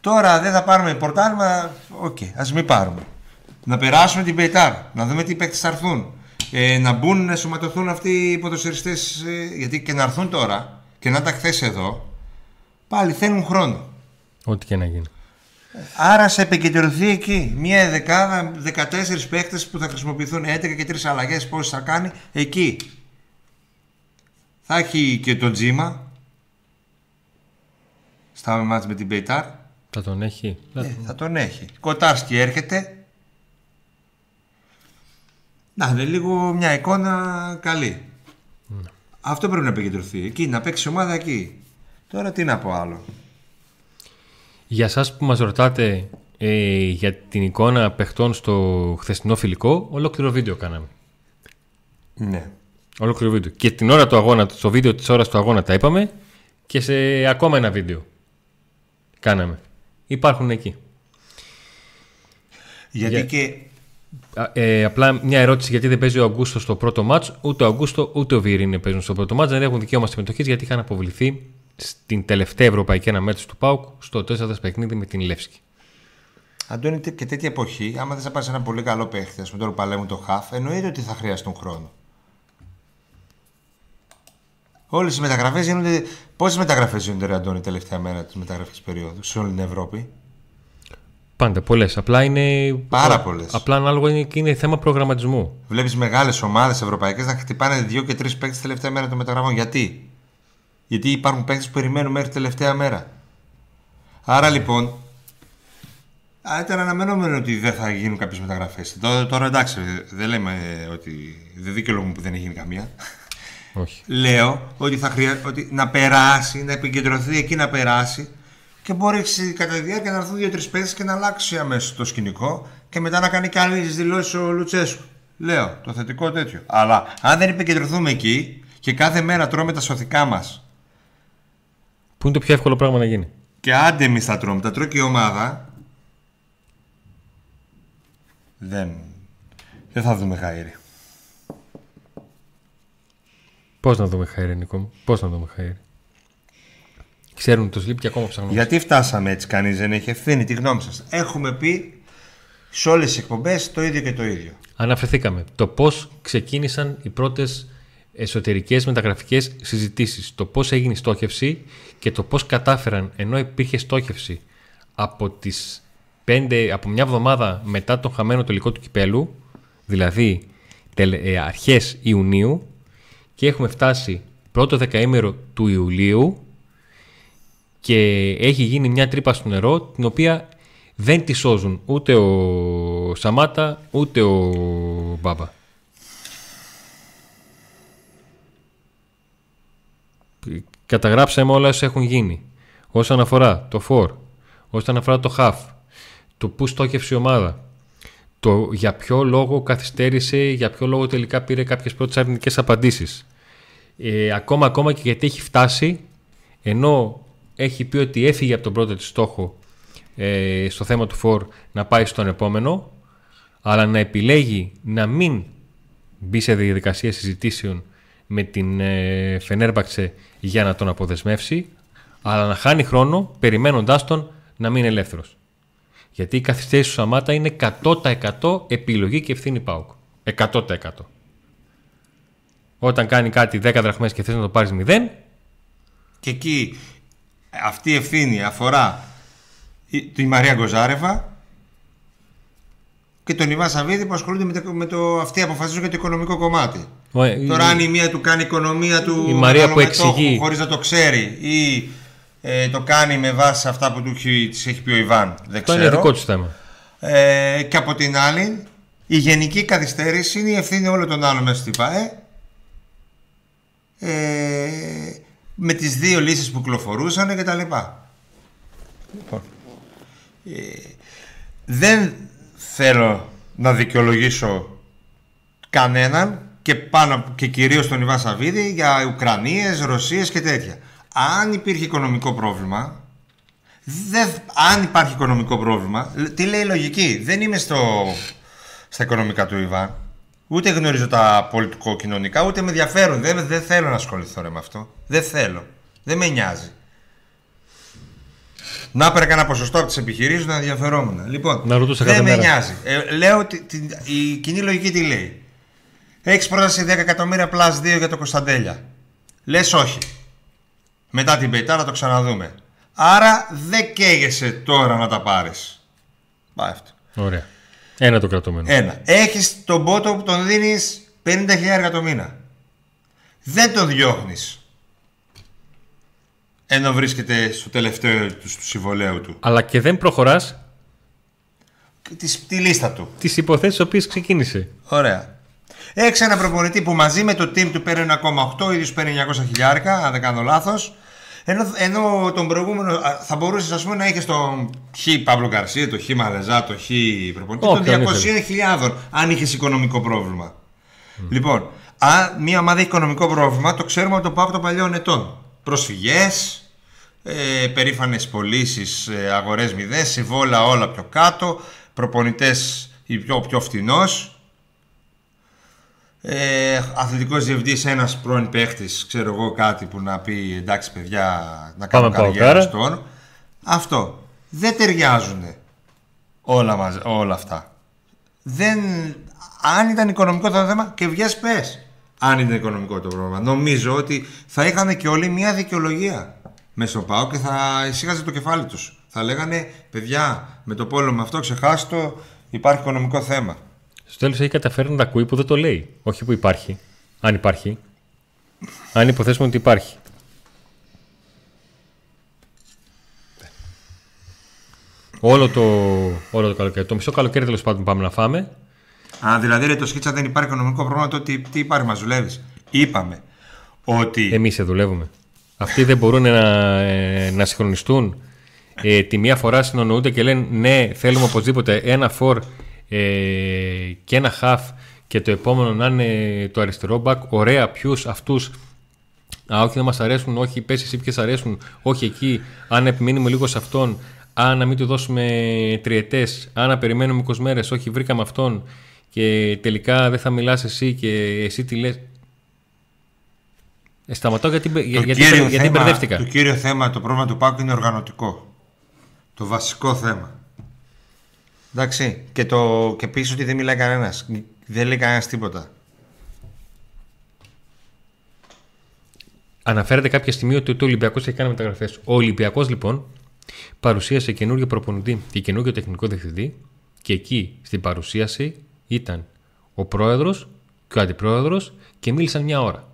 Τώρα δεν θα πάρουμε πορτάλ, OK, okay, ας μην πάρουμε. Να περάσουμε την Μπεϊτάρ, να δούμε τι παίκτες θα έρθουν. Ε, να μπουν, να ενσωματωθούν αυτοί οι ποδοσφαιριστές, ε, γιατί και να έρθουν τώρα και να τα χθες εδώ, πάλι θέλουν χρόνο. Ό,τι και να γίνει. Άρα σε επικεντρωθεί εκεί. Μία δεκάδα, 14 παίχτες που θα χρησιμοποιηθούν 11 και 3 αλλαγές. Πόσες θα κάνει εκεί. Θα έχει και τον Τζίμα. Στα μάτς με την Πεϊτάρ. Θα τον έχει. Ε, θα τον έχει. Κοτάρσκι έρχεται. Να, είναι λίγο μια εικόνα καλή. Ναι. Αυτό πρέπει να επικεντρωθεί. Εκεί, να παίξει ομάδα εκεί. Τώρα τι να πω άλλο. Για σας που μας ρωτάτε ε, για την εικόνα παιχτών στο χθεσινό φιλικό, ολόκληρο βίντεο κάναμε. Ναι. Ολόκληρο βίντεο. Και την ώρα του αγώνα, στο βίντεο της ώρας του αγώνα τα είπαμε και σε ακόμα ένα βίντεο κάναμε. Υπάρχουν εκεί. Γιατί και... Ε, απλά μια ερώτηση γιατί δεν παίζει ο Αγκούστο στο πρώτο μάτς Ούτε ο Αγκούστο ούτε ο Βιερίνε παίζουν στο πρώτο μάτς Δεν έχουν δικαίωμα συμμετοχής γιατί είχαν αποβληθεί στην τελευταία ευρωπαϊκή αναμέτρηση του ΠΑΟΚ στο 4 παιχνίδι με την Λεύσκη. Αντώνη, και τέτοια εποχή, άμα δεν θα πάρεις ένα πολύ καλό παίχτη, ας πούμε τώρα παλεύουν το χαφ, εννοείται ότι θα χρειαστούν χρόνο. Όλες οι μεταγραφές γίνονται. Πόσες μεταγραφές γίνονται, Ρε Αντώνη, τελευταία μέρα της μεταγραφική περίοδου σε όλη την Ευρώπη; Πάντα, πολλές. Απλά είναι. Πάρα πολλές. Απλά ανάλογα είναι, είναι θέμα προγραμματισμού. Βλέπεις μεγάλες ομάδες ευρωπαϊκές να χτυπάνε δύο και τρεις παίκτες τελευταία μέρα των μεταγραφών. Γιατί; Γιατί υπάρχουν παίκτες που περιμένουν μέχρι τελευταία μέρα. Άρα λοιπόν, α, ήταν αναμενόμενο ότι δεν θα γίνουν κάποιες μεταγραφές. Τώρα, τώρα εντάξει, δεν λέμε ότι. Δεν δικαιολογούμε που δεν έχει γίνει καμία. Όχι. Λέω ότι, θα χρεια... ότι να περάσει, να επικεντρωθεί εκεί να περάσει και μπορεί κατά τη διάρκεια να έρθουν δύο-τρεις παίκτες και να αλλάξει αμέσως το σκηνικό και μετά να κάνει και άλλες δηλώσεις ο Λουτσέσκου. Λέω το θετικό τέτοιο. Αλλά αν δεν επικεντρωθούμε εκεί και κάθε μέρα τρώμε τα σωθικά μας Πού είναι το πιο εύκολο πράγμα να γίνει; Και άντε εμείς τα τρώμε, τα τρώει και η ομάδα. Δεν. Δεν θα δούμε χαίρι. Πώς να δούμε χαίρι, Νικό μου, πώς να δούμε χαίρι; Ξέρουν το σλίπ και ακόμα ψάχνουν. Γιατί φτάσαμε έτσι, κανείς δεν έχει ευθύνη, τη γνώμη σας. Έχουμε πει σε όλες τις εκπομπές το ίδιο και το ίδιο. Αναφερθήκαμε. Το πώς ξεκίνησαν οι πρώτες εσωτερικές μεταγραφικές συζητήσεις. Το πώς έγινε η στόχευση και το πώς κατάφεραν ενώ υπήρχε στόχευση από, τις 5, από μια εβδομάδα μετά τον χαμένο τελικό του κυπέλου, δηλαδή ε, αρχές Ιουνίου και έχουμε φτάσει πρώτο δεκαήμερο του Ιουλίου και έχει γίνει μια τρύπα στο νερό την οποία δεν τη σώζουν ούτε ο Σαμάτα ούτε ο Μπάμπα. καταγράψαμε όλα όσα έχουν γίνει. Όσον αφορά το φορ, όσον αφορά το half, το που στόχευσε η ομάδα, το για ποιο λόγο καθυστέρησε, για ποιο λόγο τελικά πήρε κάποιες πρώτες αρνητικές απαντήσεις. Ε, ακόμα, ακόμα και γιατί έχει φτάσει, ενώ έχει πει ότι έφυγε από τον πρώτο της στόχο ε, στο θέμα του φορ να πάει στον επόμενο, αλλά να επιλέγει να μην μπει σε διαδικασία συζητήσεων με την ε, Φενέρμπαξε για να τον αποδεσμεύσει, αλλά να χάνει χρόνο περιμένοντάς τον να μην είναι ελεύθερος. Γιατί η καθυστέρηση του Σαμάτα είναι 100% επιλογή και ευθύνη ΠΑΟΚ. 100%. Όταν κάνει κάτι 10 δραχμές και θες να το πάρεις 0. Και εκεί αυτή η ευθύνη αφορά τη Μαρία Γκοζάρεβα και τον Ιβάν Σαββίδη που ασχολούνται με το, με το αυτοί αποφασίζουν για το οικονομικό κομμάτι. Τώρα, αν η μία του κάνει οικονομία του η Μαρία που εξηγεί χωρίς να το ξέρει ή ε, το κάνει με βάση αυτά που του έχει, έχει πει ο Ιβάν. Δεν ξέρω. είναι δικό τους θέμα. Ε, και από την άλλη, η γενική καθυστέρηση είναι η ευθύνη όλων των άλλων μέσα στην ΠΑΕ. Ε, με τις δύο λύσεις που κυκλοφορούσαν και τα λοιπά. Λοιπόν, ε, δεν θέλω να δικαιολογήσω κανέναν και, πάνω, και κυρίως τον Ιβάν Σαββίδη για Ουκρανίες, Ρωσίες και τέτοια. Αν υπήρχε οικονομικό πρόβλημα, δεν, αν υπάρχει οικονομικό πρόβλημα, τι λέει η λογική; Δεν είμαι στο, στα οικονομικά του Ιβάν. Ούτε γνωρίζω τα πολιτικο-κοινωνικά, ούτε με ενδιαφέρουν. Δεν, δεν θέλω να ασχοληθώ ρε, με αυτό. Δεν θέλω. Δεν με νοιάζει. Να έπαιρνα κανένα ποσοστό από τις επιχειρήσεις να ενδιαφερόμουν. Λοιπόν, Να ρωτούσα δεν κάθε με μέρα. νοιάζει. Ε, λέω ότι την- η κοινή λογική τι λέει. Έχεις πρόταση 10 εκατομμύρια plus 2 για το Κωνσταντέλια. Λες όχι. Μετά την πεϊτάρα το ξαναδούμε. Άρα δεν καίγεσαι τώρα να τα πάρεις. Πάει αυτό. Ωραία. Ένα το κρατούμενο. Ένα. Έχεις τον πότο που τον δίνεις 50.000 το μήνα. Δεν τον διώχνεις. Ενώ βρίσκεται στο τελευταίο του του συμβολέου του. Αλλά και δεν προχωράς Τη, τη λίστα του. τις υποθέσεις οποίες ξεκίνησε. Ωραία. Έχει ένα προπονητή που μαζί με το team του παίρνει 1,8, ο ίδιος παίρνει 900 χιλιάρικα, αν δεν κάνω λάθος. Ενώ, ενώ τον προηγούμενο α, θα μπορούσες ας πούμε, να έχει τον Χ Παύλο Γκαρσία, το Χ Μαλεζά, το Χ προπονητή των Όποιον 200.000 αν είχες οικονομικό πρόβλημα. Λοιπόν, αν μια ομάδα έχει οικονομικό πρόβλημα, το ξέρουμε από το πάω των παλιών ετών. Προσφυγές, ε, περήφανες πωλήσεις, ε, αγορές μηδές, συμβόλα όλα πιο κάτω, προπονητές πιο, πιο φτηνός. Ε, αθλητικός διευθυντής ένας πρώην παίχτης ξέρω εγώ κάτι που να πει εντάξει παιδιά να κάνω Πάμε καριέρα Παοκάρα. στον. Αυτό. Δεν ταιριάζουν όλα, μαζ- όλα αυτά. Δεν, αν ήταν οικονομικό το θέμα και βγες πες. Αν ήταν οικονομικό το πρόβλημα. Νομίζω ότι θα είχαν και όλοι μια δικαιολογία μέσα στο ΠΑΟ και θα εισήγαζε το κεφάλι τους. Θα λέγανε παιδιά με το πόλεμο αυτό ξεχάστε το υπάρχει οικονομικό θέμα Στο τέλος έχει καταφέρει να τα ακούει που δεν το λέει. Όχι που υπάρχει. Αν υπάρχει. Αν υποθέσουμε ότι υπάρχει. Όλο το, όλο το καλοκαίρι. Το μισό καλοκαίρι τέλος πάντων πάμε να φάμε. Α, δηλαδή ρε, το σκίτσα δεν υπάρχει οικονομικό πρόβλημα, τότε τι, τι υπάρχει, μας δουλεύεις. Είπαμε ότι. Εμείς σε δουλεύουμε. Αυτοί δεν μπορούν να, ε, να συγχρονιστούν. Ε, τη μία φορά συνονοούνται και λένε ναι, θέλουμε οπωσδήποτε ένα φορ ε, και ένα half και το επόμενο να είναι το αριστερό back. Ωραία, ποιους αυτούς; Α, όχι, δεν μας αρέσουν. Όχι, πες εσύ ποιες αρέσουν. Όχι εκεί. Αν επιμείνουμε λίγο σε αυτόν. Α, να μην του δώσουμε τριετές. Α, να περιμένουμε 20 μέρες. Όχι, βρήκαμε αυτόν. Και τελικά δεν θα μιλάς εσύ και εσύ τι λες. Ε, σταματάω γιατί, το γιατί, κύριο γιατί θέμα, μπερδεύτηκα. Το κύριο θέμα, το πρόβλημα του Πάκου είναι οργανωτικό. Το βασικό θέμα. Εντάξει. Και, το, και πίσω ότι δεν μιλάει κανένας. Δεν λέει κανένας τίποτα. Αναφέρεται κάποια στιγμή ότι ο Ολυμπιακός έχει κάνει μεταγραφές. Ο Ολυμπιακός λοιπόν παρουσίασε καινούργιο προπονητή και καινούργιο τεχνικό διευθυντή και εκεί στην παρουσίαση ήταν ο πρόεδρος και ο αντιπρόεδρος και μίλησαν μια ώρα.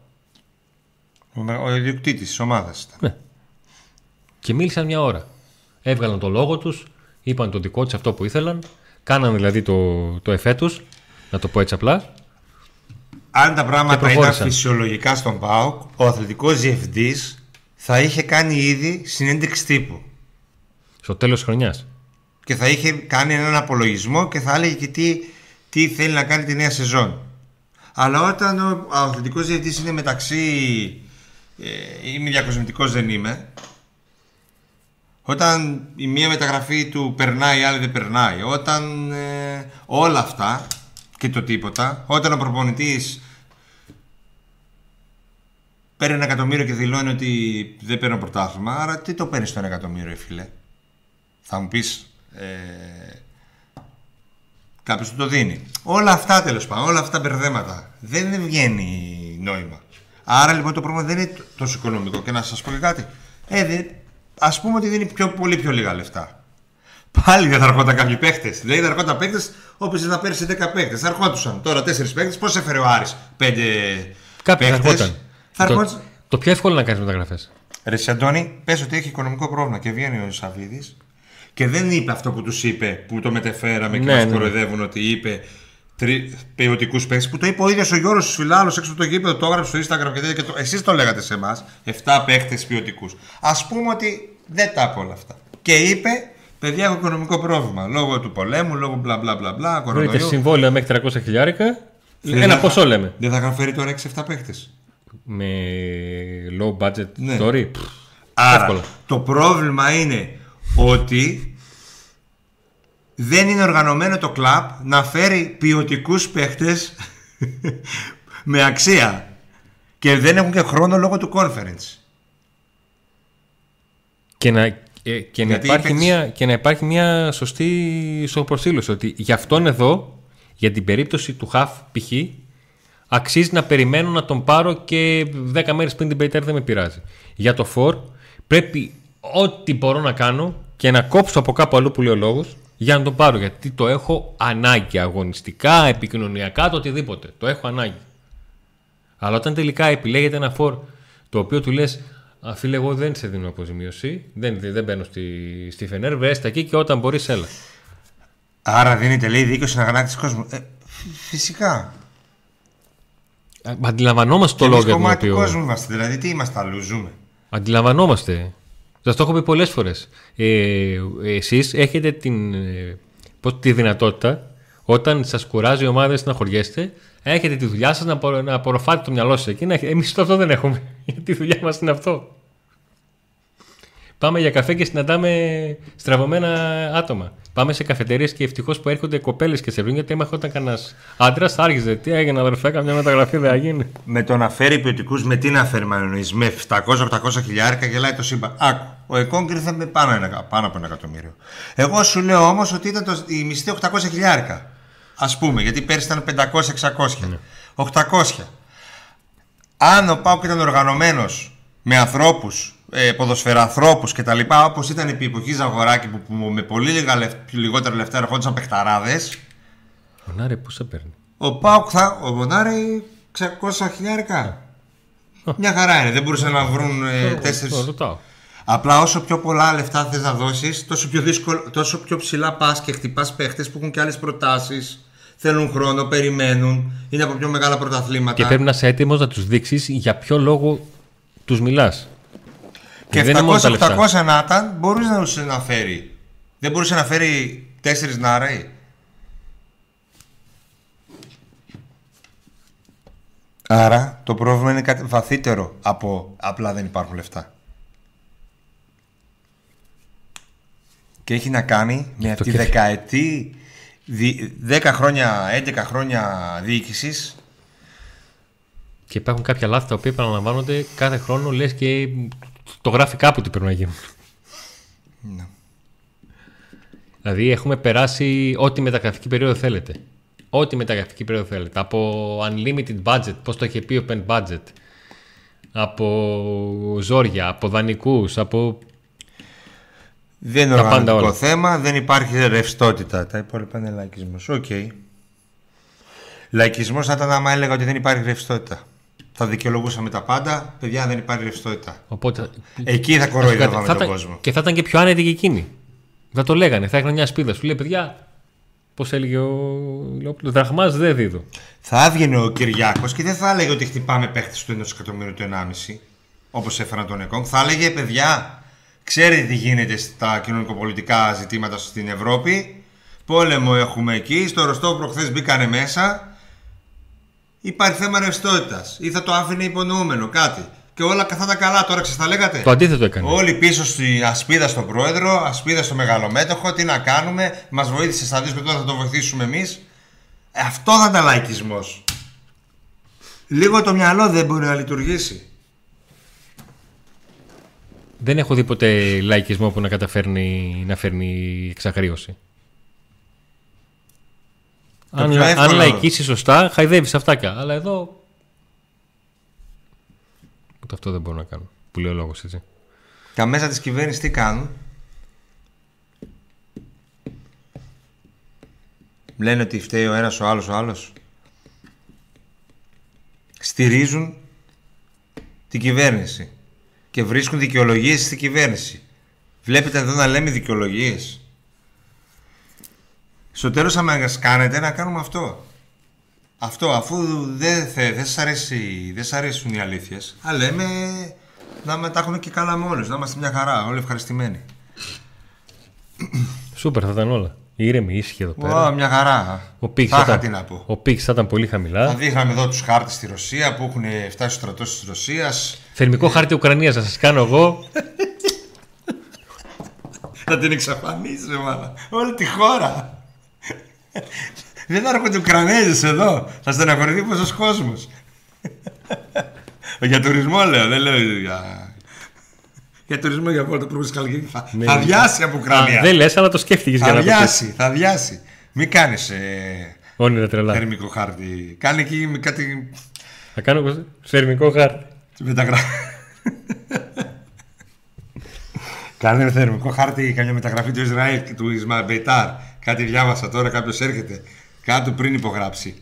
Ο, με- ο ιδιοκτήτης της ομάδας ήταν. Ναι. Και μίλησαν μια ώρα. Έβγαλαν το λόγο τους, είπαν το δικό τους αυτό που ήθελαν, κάναν δηλαδή το, το εφέ του, να το πω έτσι απλά. Αν τα πράγματα ήταν προχώρησαν. φυσιολογικά στον ΠΑΟΚ, ο αθλητικός διευθυντής θα είχε κάνει ήδη συνέντευξη τύπου. Στο τέλος τη χρονιάς. και θα είχε κάνει έναν απολογισμό και θα έλεγε και τι, τι θέλει να κάνει τη νέα σεζόν. Αλλά όταν ο αθλητικός διευθυντής είναι μεταξύ ε, είμαι διακοσμητικός δεν είμαι όταν η μία μεταγραφή του περνάει η άλλη δεν περνάει όταν ε, όλα αυτά και το τίποτα όταν ο προπονητής παίρνει ένα εκατομμύριο και δηλώνει ότι δεν παίρνω πρωτάθλημα άρα τι το παίρνεις στο ένα εκατομμύριο φίλε; Θα μου πεις ε, κάποιος του το δίνει. Όλα αυτά τέλος πάντων, όλα αυτά τα μπερδέματα δεν βγαίνει νόημα. Άρα λοιπόν το πρόβλημα δεν είναι τ- τόσο οικονομικό και να σας πω και κάτι. Ε, δε, ας πούμε ότι δίνει πιο, πολύ πιο λίγα λεφτά. Πάλι δεν θα ερχόταν κάποιοι παίχτε. Δηλαδή θα ερχόταν παίχτε όπως ήταν πέρσι 10 παίχτε. Θα ερχόντουσαν τώρα 4 παίχτε. Πώς έφερε ο Άρης 5 Κάποιοι θα παίχτες. ερχόταν. Θα Το, ερχόντουσαν. το πιο εύκολο να κάνεις μεταγραφές. Ρε εσύ, Αντώνη, πες ότι έχει οικονομικό πρόβλημα και βγαίνει ο Σαββίδης και δεν είπε αυτό που τους είπε, που το μετεφέραμε και Ναι, μας ναι. κοροϊδεύουν ότι είπε τρι... ποιοτικούς παίκτες, που το είπε ο ίδιος ο Γιώργος Φιλάλος έξω από το γήπεδο, το έγραψε στο Instagram και τέτοια και το... εσείς το λέγατε σε εμάς, 7 παίκτες ποιοτικούς. Ας πούμε ότι δεν τα είπε όλα αυτά. Και είπε, παιδιά έχω οικονομικό πρόβλημα, λόγω του πολέμου, λόγω μπλα μπλα μπλα μπλα, Βρείτε κορονοϊού. συμβόλαια μέχρι 300 χιλιάρικα. Δεν Ένα θα- ποσό λέμε. Δεν θα είχαν φέρει τώρα 6-7 παίκτες. Με low budget Ναι. story. Πφ, Άρα, Εύκολα. το πρόβλημα είναι ότι δεν είναι οργανωμένο το κλαμπ να φέρει ποιοτικούς παίχτες με αξία. Και δεν έχουν και χρόνο λόγω του conference. Και να, ε, και, να Γιατί υπάρχει είπες- μια, και να υπάρχει μια σωστή ισοπροσήλωση. Ότι για αυτόν εδώ, για την περίπτωση του Χαφ π.χ., αξίζει να περιμένω να τον πάρω και 10 μέρες πριν την Πέιτερ δεν με πειράζει. Για το Φορ πρέπει ό,τι μπορώ να κάνω και να κόψω από κάπου αλλού που λέει ο λόγος για να τον πάρω. Γιατί το έχω ανάγκη αγωνιστικά, επικοινωνιακά, το οτιδήποτε. Το έχω ανάγκη. Αλλά όταν τελικά επιλέγεται ένα φορ το οποίο του λες, Α, φίλε, εγώ δεν σε δίνω αποζημίωση, δεν, δεν μπαίνω στη, στη Φενέρ, βρέστε εκεί και όταν μπορείς, έλα. Άρα δίνεται λέει δίκιο στην αγανάκτηση κόσμου. Ε, φυσικά. Α, Αντιλαμβανόμαστε το Και λόγο εμείς για τον κομμάτι του οποίο. κόσμου είμαστε. Δηλαδή, τι είμαστε αλλού, ζούμε. Αντιλαμβανόμαστε. Σας το έχω πει πολλές φορές. Ε, Εσείς έχετε την, ε, πώς, τη δυνατότητα όταν σας κουράζει η ομάδα, δεν στεναχωριέστε, έχετε τη δουλειά σας να, απο- να απορροφάτε το μυαλό σας εκεί. Εμείς αυτό δεν έχουμε. Γιατί η δουλειά μας είναι αυτό. Πάμε για καφέ και συναντάμε στραβωμένα άτομα. Πάμε σε καφετερίες και ευτυχώς που έρχονται κοπέλες και σε βρουν γιατί άμα έρχονταν κανένας άντρας, θα άρχιζε. Τι έγινε, αδερφέ, καμιά μεταγραφή δεν θα γίνει. Με το να φέρει ποιοτικούς, με τι να φέρει εννοείς. Με 700-800 χιλιάρικα γελάει το σύμπαν. Άκου. Ο Εκόνγκ ήρθε με πάνω, ένα, πάνω από ένα εκατομμύριο. Εγώ σου λέω όμως ότι ήταν το, η μισθή 800 χιλιάρικα. Α πούμε, γιατί πέρυσι ήταν 500-600. 800. Αν ο Πάουκ ήταν οργανωμένος με ανθρώπους, ε, ποδοσφαιραθρώπου κτλ. Όπως ήταν επί εποχή Ζαγοράκη που, που με πολύ λίγα λεφ, λιγότερα λεφτά ερχόντουσαν παιχταράδες, Ωνάρε, πού σε παίρνει; ο Πάουκ θα. Ο Μπονάρη 600 χιλιάρικα. Μια χαρά είναι. Δεν μπορούσαν να βρουν ε, τέσσερις... Το ρωτάω. Απλά όσο πιο πολλά λεφτά θες να δώσεις, τόσο πιο, δύσκολο, τόσο πιο ψηλά πας και χτυπάς παίχτες που έχουν και άλλες προτάσεις. Θέλουν χρόνο, περιμένουν, είναι από πιο μεγάλα πρωταθλήματα. Και πρέπει να είσαι έτοιμος να τους δείξεις για ποιο λόγο τους μιλάς. Και δεν είναι μόνο τα λεφτά. 700-800 να ήταν, μπορούσε να τους να φέρει. Δεν μπορούσε να φέρει τέσσερις νάρεοι. Άρα το πρόβλημα είναι κάτι βαθύτερο από απλά δεν υπάρχουν λεφτά. Και έχει να κάνει με αυτή τη και- δεκαετή, δι- 10 χρόνια, 11 χρόνια διοίκησης Και υπάρχουν κάποια λάθη τα οποία επαναλαμβάνονται κάθε χρόνο, λες και το γράφει κάπου τι πρέπει να γίνουν. Ναι. Δηλαδή έχουμε περάσει ό,τι μεταγραφική περίοδο θέλετε. Ό,τι μεταγραφική περίοδο θέλετε. Από unlimited budget, πώς το είχε πει open budget. Από ζόρια, από δανεικούς, από... Δεν είναι Τα πάντα οργανωτικό όλα. θέμα, δεν υπάρχει ρευστότητα. Τα υπόλοιπα είναι λαϊκισμός. Οκ. Λαϊκισμός θα ήταν άμα έλεγα ότι δεν υπάρχει ρευστότητα. Θα δικαιολογούσαμε τα πάντα. Παιδιά, δεν υπάρχει ρευστότητα. Οπότε... Εκεί θα Θα κοροϊδεύαμε τον ήταν- κόσμο. Και θα ήταν και πιο άνετοι και εκείνοι. Θα το λέγανε, θα είχαν μια σπίδα. Σου λέει, παιδιά, πώς έλεγε ο Λεόπουλος, δραχμάς δεν δίδω. Θα έβγαινε ο Κυριάκος και δεν θα έλεγε ότι χτυπάμε παίχτες του 1 εκατομμύριου του 1,5 όπως έφεραν τον Εκόνγκ. Θα έλεγε παιδιά, ξέρετε τι γίνεται στα κοινωνικοπολιτικά ζητήματα στην Ευρώπη. Πόλεμο έχουμε εκεί. Στο Ροστό προχθέ μπήκανε μέσα. Υπάρχει θέμα ρευστότητας. Ή θα το άφηνε υπονοούμενο κάτι. Και όλα θα ήταν καλά. Τώρα ξέρετε, τα λέγατε. Το αντίθετο έκανε. Όλοι πίσω στη ασπίδα στον πρόεδρο, ασπίδα στο μεγαλομέτωχο, τι να κάνουμε, μας βοήθησε στα δύσκολα, τώρα θα το βοηθήσουμε εμείς. Αυτό θα ήταν λαϊκισμός. Λίγο το μυαλό δεν μπορεί να λειτουργήσει. Δεν έχω δει ποτέ λαϊκισμό που να καταφέρνει να φέρνει εξαγρίωση. Το Αν, πιο εύκολο- αν λαϊκίσει σωστά, χαϊδεύεις αυτάκια. Αλλά εδώ. Ούτε αυτό δεν μπορώ να κάνω. Που λέει ο λόγος έτσι. Τα μέσα της κυβέρνησης τι κάνουν; Λένε ότι φταίει ο ένας ο άλλος ο άλλος. Στηρίζουν την κυβέρνηση και βρίσκουν δικαιολογίες στην κυβέρνηση. Βλέπετε εδώ να λέμε δικαιολογίες. Στο τέλος θα μας κάνετε να κάνουμε αυτό. Αυτό αφού δεν, θε, δεν, σας αρέσει, δεν σας αρέσουν οι αλήθειες Α λέμε να με τα έχουμε και καλά με όλους, να είμαστε μια χαρά, όλοι ευχαριστημένοι Σούπερ θα ήταν όλα. Ήρεμη, ήσυχη εδώ πέρα. Ω, μια χαρά Ο Πίξ Θα θα, είχα ήταν- τι να πω ο Πίξ θα ήταν πολύ Θα χαμηλά. δείχναμε εδώ τους χάρτες στη Ρωσία που έχουν φτάσει στο στρατός της Ρωσίας Θερμικό χάρτη Ουκρανίας να σας κάνω εγώ. Θα την εξαφανίσουμε μάνα. Όλη τη χώρα Δεν θα έρχονται Ουκρανέζες εδώ. Θα στεναχωρηθεί πόσο κόσμος. για τουρισμό λέω, δεν λέω για. Για τουρισμό για πόλο το πρώτο Καλκίνη. Θα, Ναι. θα διάσει από Ουκρανία. Δεν λες, αλλά το σκέφτηκες για θα να το πεις. διάσει, θα διάσει. Μην κάνεις ε, Όνειρα τρελά. θερμικό χάρτη. Κάνει εκεί με κάτι Θα κάνω θερμικό χάρτη. μεταγραφή. Κάνε θερμικό χάρτη, καμιά μεταγραφή του Ισραήλ και του Ισμαήλ Μπεϊτάρ. Κάτι διάβασα τώρα, κάποιος έρχεται. Κάτω πριν υπογράψει.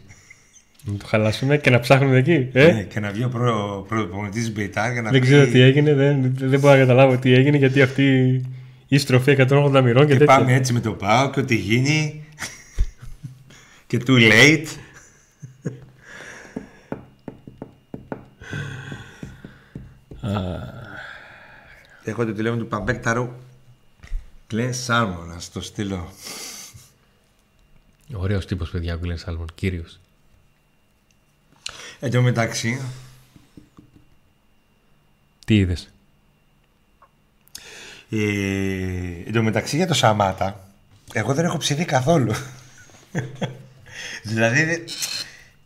Να το χαλάσουμε και να ψάχνουμε εκεί. Ε; Ναι, και να βγει ο προ- προπονητής Μπεϊτάρ για να δεν πει- ξέρω τι έγινε, δεν, δεν μπορώ να καταλάβω τι έγινε γιατί αυτή η στροφή 180 μοιρών και, Και τέτοια. πάμε έτσι με το πάω και ό,τι γίνει. και too late. Έχω το τηλέφωνο του Παμπέκταρου. Κλέν Σάρμο, να σου το στείλω. Ωραίος τύπος παιδιά ο Γκλέν Σάλμον, κύριος. Εν τω μεταξύ, Τι είδες; ε, εν τω μεταξύ για το Σαμάτα, εγώ δεν έχω ψηθεί καθόλου. δηλαδή δε-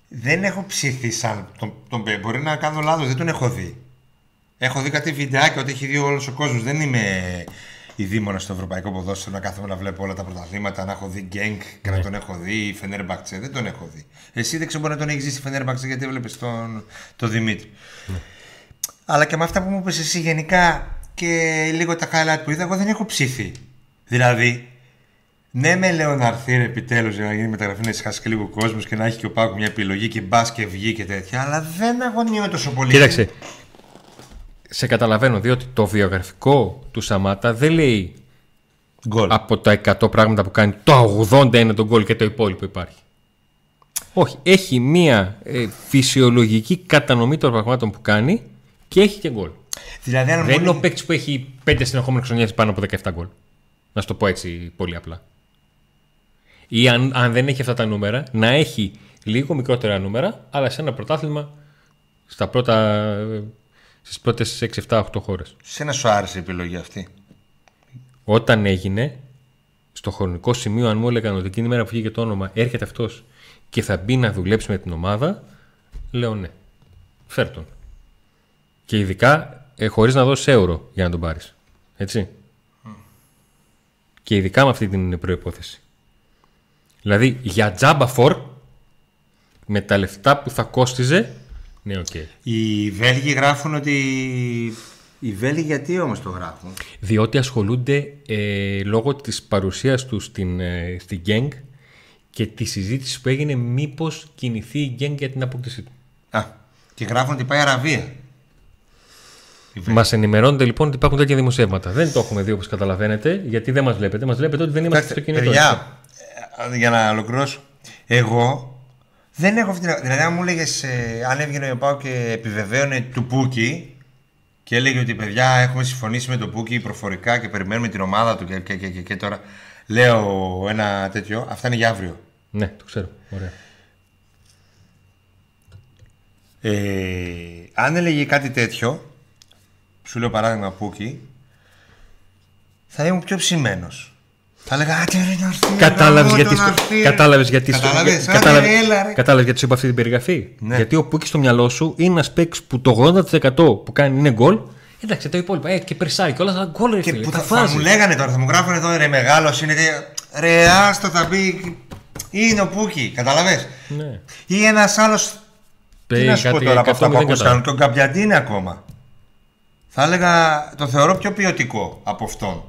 δεν έχω ψηθεί σαν τον, τον Πε- Μπορεί να κάνω λάθος, δεν τον έχω δει. Έχω δει κάτι βιντεάκια ότι έχει δει όλος ο κόσμος. Δεν είμαι η δίμονα στο ευρωπαϊκό ποδόσφαιρο να κάθομαι να βλέπω όλα τα πρωταθλήματα, να έχω δει Γκένκ και να τον έχω δει, ή Φενέρμπαξε. Δεν τον έχω δει. Εσύ δεν ξέρω μπορεί να τον έχεις ζήσει Φενέρμπαξε γιατί έβλεπες τον, τον Δημήτρη. Αλλά και με αυτά που μου είπες εσύ γενικά και λίγο τα highlight που είδα, εγώ δεν έχω ψηθεί. Δηλαδή, ναι, με λέω να έρθει επιτέλους για να γίνει μεταγραφή να ησυχάσει και λίγο κόσμος και να έχει και ο Πάκου μια επιλογή και μπας και βγει και τέτοια, αλλά δεν αγωνιώ τόσο πολύ. Κοίταξε, σε καταλαβαίνω διότι το βιογραφικό του Σαμάτα δεν λέει Γκολ. από τα 100 πράγματα που κάνει το 80 είναι το γκολ και το υπόλοιπο υπάρχει. Όχι, έχει μία ε, φυσιολογική κατανομή των πραγμάτων που κάνει και έχει και γκολ. Δηλαδή, αν Δεν μου είναι ο έλεγε- παίκτης που έχει 5 συνεχόμενες χρονιές πάνω από 17 γκολ. Να σου το πω έτσι πολύ απλά. Ή αν, αν δεν έχει αυτά τα νούμερα, να έχει λίγο μικρότερα νούμερα, αλλά σε ένα πρωτάθλημα στα πρώτα, ε, στις πρώτες 6-7-8 χώρες. Σένα σου άρεσε η επιλογή αυτή; Όταν έγινε, στο χρονικό σημείο, αν μου έλεγαν ότι εκείνη η μέρα που βγήκε το όνομα έρχεται αυτός και θα μπει να δουλέψει με την ομάδα, λέω ναι. Φέρ τον. Και ειδικά ε, χωρίς να δώσεις ευρώ για να τον πάρεις. Έτσι. Και ειδικά με αυτή την προπόθεση. Δηλαδή για τζάμπα φορ, με τα λεφτά που θα κόστιζε, ναι, οκ. Οι Βέλγοι γράφουν ότι. Οι Βέλγοι γιατί όμως το γράφουν; Διότι ασχολούνται ε, λόγω της παρουσίας τους στην, ε, στην Γκένγκ και τη συζήτηση που έγινε μήπως κινηθεί η Γκένγκ για την απόκτησή του. Α, και γράφουν ότι πάει Αραβία. Οι Βέλγοι. Μας ενημερώνετε λοιπόν ότι υπάρχουν τέτοια δημοσιεύματα. Δεν το έχουμε δει όπως καταλαβαίνετε, γιατί δεν μας βλέπετε. Μας βλέπετε ότι δεν είμαστε στο Κοιτάξτε, κινητό. παιδιά, ε, για να ολοκληρώσω. Εγώ δεν έχω αυτή την. Δηλαδή, αν μου έλεγες αν έβγαινε ο Πάο και επιβεβαίωνε του Πούκι και έλεγε ότι παιδιά έχουμε συμφωνήσει με τον Πούκι προφορικά και περιμένουμε την ομάδα του και, και, και, και, και τώρα λέω ένα τέτοιο. Αυτά είναι για αύριο. Ναι, το ξέρω. Ωραία. Ε, αν έλεγε κάτι τέτοιο, σου λέω παράδειγμα Πούκι, θα ήμουν πιο ψημένος. Θα έλεγα Άντε ρε να έρθει Κατάλαβες να γιατί, να στο- έρθει, ρε». κατάλαβες γιατί, στο- Κατάλαβες, για- άντε, κατάλαβες- ρε, έλα, ρε. κατάλαβες γιατί σου είπα αυτή την περιγραφή. Ναι. Γιατί ο Πούκης στο μυαλό σου είναι ένας παίκτης που το 80% που κάνει είναι γκολ. Εντάξει, το υπόλοιπο. Ε, και περσάει και όλα τα γκολ ρε Και φίλε. που τα θα, θα βάζεις. μου λέγανε τώρα, θα μου γράφουν εδώ ρε μεγάλος είναι. και- Ρε άστο θα μπει. Είναι ο Πούκι, καταλαβες. Ναι. Ή ένας άλλος. Τι Ε, να σου πω κάτι τώρα από αυτά που 100 δεν ακούσαν, κατάλαβα. τον Καμπιαντίνη ακόμα. Θα έλεγα, το θεωρώ πιο ποιοτικό από αυτόν.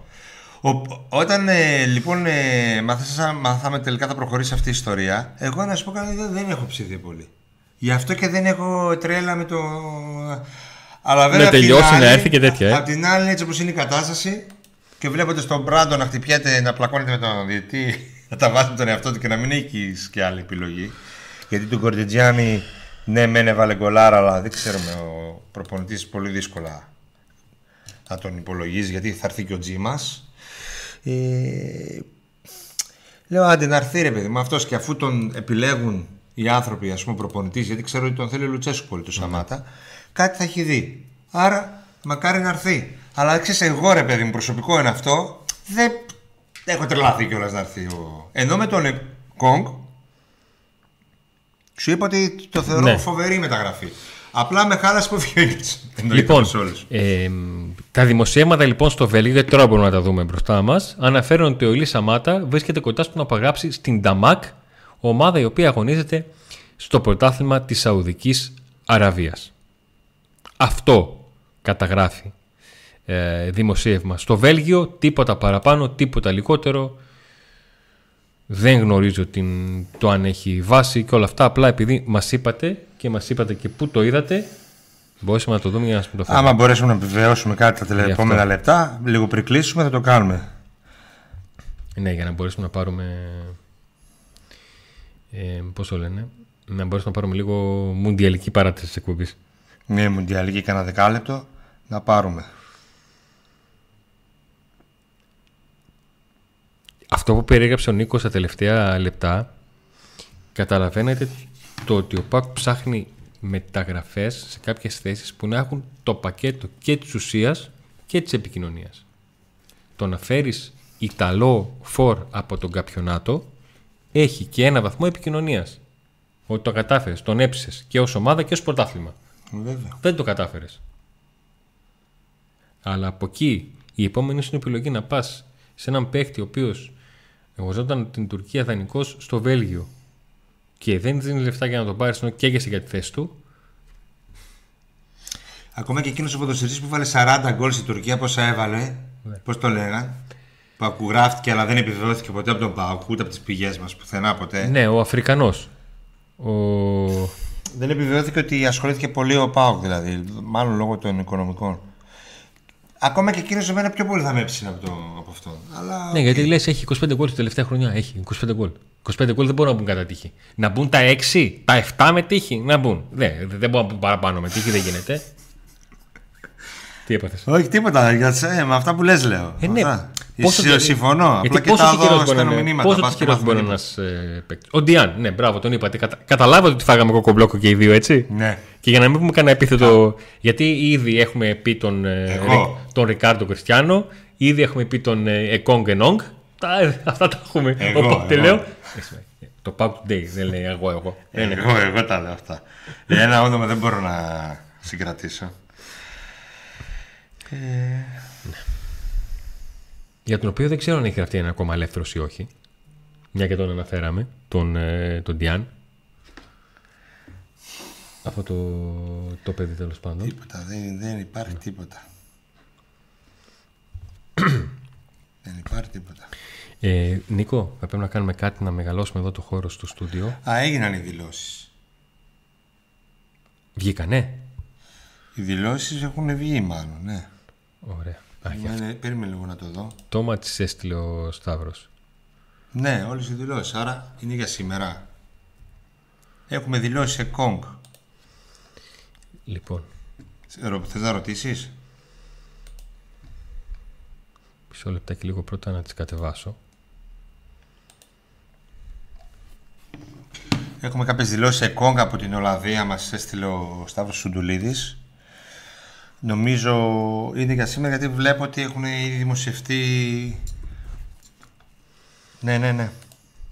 Ο, όταν ε, λοιπόν ε, μαθάσα- μάθαμε τελικά θα προχωρήσει αυτή η ιστορία, εγώ να σου πω κάτι δεν, δεν έχω ψηθεί πολύ. Γι' αυτό και δεν έχω τρέλα με το. Αλλά βέβαια. απ' την τελειώσει, να άλλη- έρθει και τέτοια, ε. Απ' την άλλη, έτσι όπως είναι η κατάσταση και βλέποντας τον Μπράντο να χτυπιέται, να πλακώνεται με τον διετή, να τα βάζει με τον εαυτό του και να μην έχει και άλλη επιλογή. Γιατί τον Κορτιτζιάννη, ναι, μεν έβαλε γκολάρα, αλλά δεν ξέρουμε. Ο προπονητής πολύ δύσκολα να τον υπολογίζει γιατί θα έρθει και ο Τζίμας. Ε, λέω άντε να έρθει ρε παιδί μου αυτός και αφού τον επιλέγουν οι άνθρωποι ας πούμε προπονητής γιατί ξέρω ότι τον θέλει ο Λουτσέσκου πολύ το Σαμάτα κάτι θα έχει δει άρα μακάρι να έρθει αλλά ξέρεις εγώ ρε παιδί μου προσωπικό είναι αυτό δεν έχω τρελαθεί κιόλας να έρθει ο... ενώ με τον Κόγκ Σου είπα ότι το θεωρώ Ναι. φοβερή μεταγραφή. Απλά με χάλασε που βγαίνει. Λοιπόν, ε, τα δημοσιεύματα λοιπόν στο Βέλγιο, γιατί τώρα μπορούμε να τα δούμε μπροστά μας, αναφέρουν ότι ο Ηλί Σαμάτα βρίσκεται κοντά στο να απαγράψει στην Νταμάκ, ομάδα η οποία αγωνίζεται στο πρωτάθλημα της Σαουδικής Αραβίας. Αυτό καταγράφει ε, δημοσίευμα. Στο Βέλγιο τίποτα παραπάνω, τίποτα λιγότερο. Δεν γνωρίζω την, το αν έχει βάση και όλα αυτά. Απλά επειδή μας είπατε και μας είπατε και πού το είδατε, μπορέσαμε να το δούμε για να σας το φέρουμε. Άμα μπορέσουμε να επιβεβαιώσουμε κάτι τα τελε- Γι' αυτό. επόμενα λεπτά, λίγο πριν κλείσουμε, θα το κάνουμε. Ναι, για να μπορέσουμε να πάρουμε. Ε, Πώς το λένε, να μπορέσουμε να πάρουμε λίγο μουντιαλική παράτηση της εκπομπής. Μια μουντιαλική κανένα δεκάλεπτο να πάρουμε. Αυτό που περιέγραψε ο Νίκος στα τελευταία λεπτά, καταλαβαίνετε το ότι ο Πάκ ψάχνει μεταγραφές σε κάποιες θέσεις που να έχουν το πακέτο και της ουσίας και της επικοινωνίας. Το να φέρεις Ιταλό φορ από τον Καπιονάτο έχει και ένα βαθμό επικοινωνίας. Ότι το κατάφερες, τον έψησες και ως ομάδα και ως πρωτάθλημα. Βέβαια. Δεν το κατάφερες. Αλλά από εκεί η επόμενη σου επιλογή να πας σε έναν παίχτη ο οποίος εγωζόταν την Τουρκία δανεικό στο Βέλγιο και δεν δίνει λεφτά για να τον πάρει ενώ καίγεσαι για τη θέση του. Ακόμα και εκείνος ο ποδοσφαιριστής που βάλε 40 γκολ στη Τουρκία, πόσα έβαλε, Ναι. πώς το λέγαν. Που ακουγράφτηκε αλλά δεν επιβεβαιώθηκε ποτέ από τον Πάοκ, ούτε από τις πηγές μας πουθενά ποτέ. Ναι, ο Αφρικανός. Ο... Δεν επιβεβαιώθηκε ότι ασχολήθηκε πολύ ο Πάοκ δηλαδή, μάλλον λόγω των οικονομικών. Ακόμα και εκείνος εμένα πιο πολύ θα με έψηνε από, το, από αυτό. Αλλά... Ναι, γιατί λες έχει 25 γκολ την τελευταία χρονιά. Έχει 25 γκολ. 25 γκολ δεν μπορούν να μπουν κατά τύχη. Να μπουν τα 6, τα 7 με τύχη. Να μπουν. Δεν, δεν μπορούν να μπουν παραπάνω με τύχη, δεν γίνεται. Τι έπαθες; Όχι τίποτα, για, ε, με αυτά που λες λέω. Ε, ναι. Αυτά. Πόσο Συ- και- Συμφωνώ. Γιατί Απλά και πόσο τα τυχερός δω μπορεί να στέλνω είναι- μηνύματα. πόσο πας και τυχερός μάθουμε μπορεί να τίποτα. είναι ένας ε, παίκτης; Ο Ντιάν, ναι, μπράβο, τον είπατε. Κατα... Καταλάβατε ότι φάγαμε κοκομπλόκο και οι δύο, έτσι; Ναι. Και για να μην πούμε κανένα επίθετο. Γιατί ήδη έχουμε πει τον, ε, Εγώ. Ρι- τον Ρικάρντο Κριστιανό, ήδη έχουμε πει τον ε, Εκόνγκ Ενόγκ. Τα, ε, αυτά τα έχουμε. Εγώ, Οπότε εγώ. λέω. «Ε, Το Pack Today, δεν λέει εγώ, εγώ. Δεν είναι. Εγώ, εγώ τα λέω αυτά. Ένα όνομα δεν μπορώ να συγκρατήσω. Για τον οποίο δεν ξέρω αν έχει γραφτεί ένα ακόμα ελεύθερος ή όχι. Μια και τον αναφέραμε, τον, ε, τον Διάν. Αυτό το, το παιδί τέλος πάντων. Τίποτα, δεν, δεν υπάρχει τίποτα. δεν υπάρχει τίποτα. Ε, Νίκο, θα πρέπει να κάνουμε κάτι να μεγαλώσουμε εδώ το χώρο στο στούντιο. Α, έγιναν οι δηλώσεις. Βγήκανε; Οι δηλώσεις έχουν βγει, μάλλον, ναι. Ωραία. Α, για αυτό. ναι περίμενε λίγο να το δω. Το μα της έστειλε ο Σταύρος. Ναι, όλες οι δηλώσεις. Άρα είναι για σήμερα. Έχουμε δηλώσεις σε Κόγκ. Λοιπόν, Θες να ρωτήσεις; Μισό λεπτάκι λίγο πρώτα να τις κατεβάσω. Έχουμε κάποιες δηλώσεις σε Κόγκ από την Ολλανδία μας έστειλε ο Σταύρος Σουντουλίδης. Νομίζω είναι για σήμερα γιατί βλέπω ότι έχουν ήδη δημοσιευτεί... Ναι, ναι, ναι.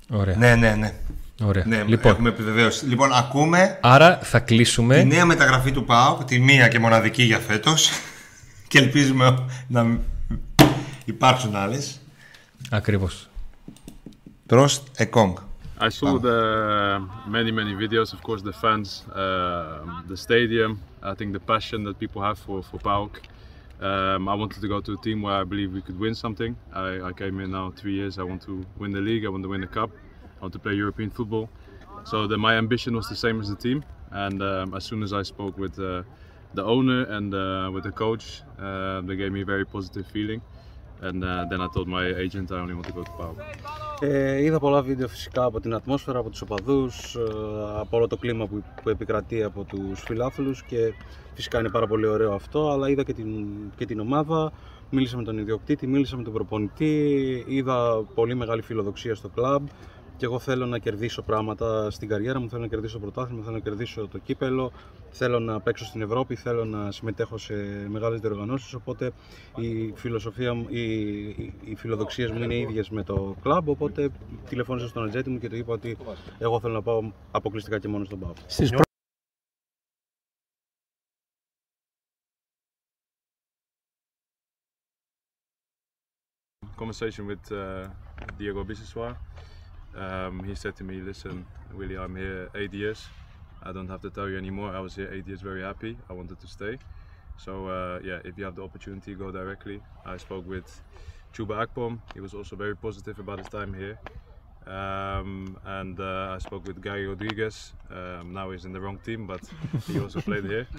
Ωραία. Ναι, ναι, ναι. Ωραία. ναι λοιπόν, έχουμε επιβεβαίωση. Λοιπόν, ακούμε άρα θα κλείσουμε. τη νέα μεταγραφή του ΠΑΟΚ, τη μία και μοναδική για φέτος και ελπίζουμε να υπάρξουν άλλες. Ακριβώς. Τρόστ Εκόγκ. I saw the many many videos. Of course, the fans, uh, the stadium. I think the passion that people have for for PAOK. Um, I wanted to go to a team where I believe we could win something. I, I came in now three years. I want to win the league. I want to win the cup. I want to play European football. So the, my ambition was the same as the team. And um, as soon as I spoke with uh, the owner and uh, with the coach, uh, they gave me a very positive feeling. And uh, then I told my agent I only want to go to PAOK. Ε, είδα πολλά βίντεο φυσικά από την ατμόσφαιρα, από τους οπαδούς, ε, από όλο το κλίμα που, που επικρατεί από τους φιλάθλους και φυσικά είναι πάρα πολύ ωραίο αυτό, αλλά είδα και την, και την ομάδα, μίλησα με τον ιδιοκτήτη, μίλησα με τον προπονητή, είδα πολύ μεγάλη φιλοδοξία στο κλαμπ και εγώ θέλω να κερδίσω πράγματα στην καριέρα μου, θέλω να κερδίσω το πρωτάθλημα, θέλω να κερδίσω το κύπελο, θέλω να παίξω στην Ευρώπη, θέλω να συμμετέχω σε μεγάλες διοργανώσεις, οπότε η φιλοσοφία μου, οι, οι, οι φιλοδοξίες μου είναι ίδιες με το κλαμπ, οπότε τηλεφώνησα στον ατζέτη μου και του είπα ότι εγώ θέλω να πάω αποκλειστικά και μόνο στον ΠΑΟΚ. conversation with uh, Diego Biseswar. Um, he said to me, "Listen, Willie, I'm here eight years. I don't have to tell you anymore. I was here eight years, very happy. I wanted to stay. So uh, yeah, if you have the opportunity, go directly." I spoke with Chuba Akpom. He was also very positive about his time here. Um, and uh, I spoke with Gary Rodriguez. Um, now he's in the wrong team, but he also played here.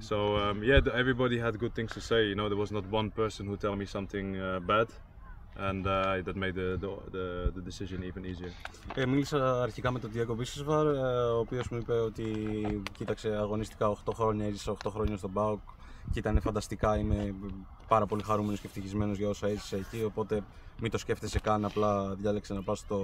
So um, yeah, everybody had good things to say. You know, there was not one person who told me something uh, bad, and uh, that made the, the, the, the decision even easier. Ε, μίλησα αρχικά με τον Diego Μπίσεσβαρ, ο οποίος μου είπε ότι κοίταξε αγωνιστικά 8 χρόνια, έζησε 8 χρόνια στον ΠΑΟΚ και ήταν φανταστικά, είμαι πάρα πολύ χαρούμενος και ευτυχισμένος για όσα έζησε εκεί, οπότε μην το σκέφτεσαι καν, απλά διάλεξε να πας στο...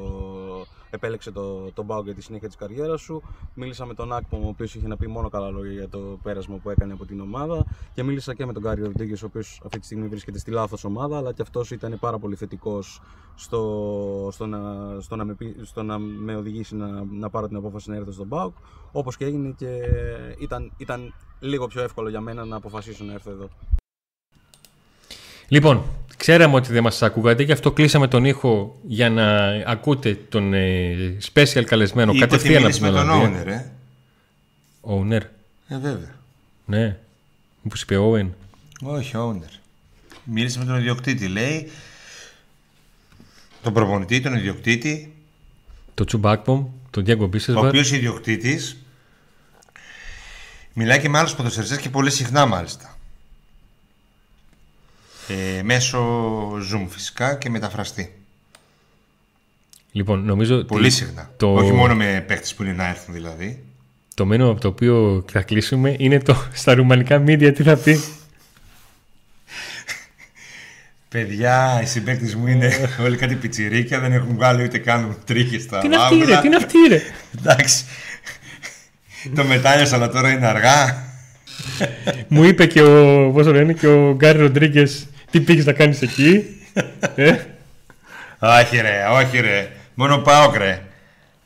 επέλεξε το, το Μπάου για τη συνέχεια της καριέρας σου. Μίλησα με τον Άκπομ, ο οποίος είχε να πει μόνο καλά λόγια για το πέρασμα που έκανε από την ομάδα και μίλησα και με τον Κάριο Ροντίγκες, ο οποίος αυτή τη στιγμή βρίσκεται στη λάθος ομάδα, αλλά και αυτός ήταν πάρα πολύ θετικός στο, στο, να, στο, να, με, στο να με οδηγήσει να, να πάρω την απόφαση να έρθω στον Μπάουκ, όπως και έγινε και ήταν, ήταν λίγο πιο εύκολο για μένα να αποφασίσω να έρθω εδώ. Λοιπόν, ξέραμε ότι δεν μας ακούγατε και αυτό κλείσαμε τον ήχο για να ακούτε τον ε, special καλεσμένο Είπε κατευθείαν από ότι την με τον Ολλανδία. owner, ε. Owner. Ε, βέβαια. Ναι. Μήπως είπε Owen. Όχι, owner. Μίλησε με τον ιδιοκτήτη, λέει. Τον προπονητή, τον ιδιοκτήτη, Το Τσουμπάκπομ, τον Diego ο Μπίσεσβαρ. οποίος ιδιοκτήτης μιλάει και με άλλους ποδοσφαιριστές και πολύ συχνά μάλιστα. Ε, μέσω Zoom φυσικά και μεταφραστή. Λοιπόν, νομίζω ότι Πολύ συχνά. το- Όχι μόνο με παίχτε που είναι να έρθουν δηλαδή. το μένω από το οποίο θα κλείσουμε είναι το στα ρουμανικά media τι θα πει; Παιδιά, οι συμπαίκτες μου είναι όλοι κάτι πιτσιρίκια, δεν έχουν βγάλει ούτε καν τρίχες στα τι είναι αυτή μαύρα. ρε, τι είναι αυτή ρε; Εντάξει. το μετάνιωσα, αλλά τώρα είναι αργά. Μου είπε και ο, πώς το λένε, και ο Γκάρι Ροντρίγκες τι πήγες να κάνεις εκεί. ε; όχι ρε, όχι ρε. Μόνο πάω ρε.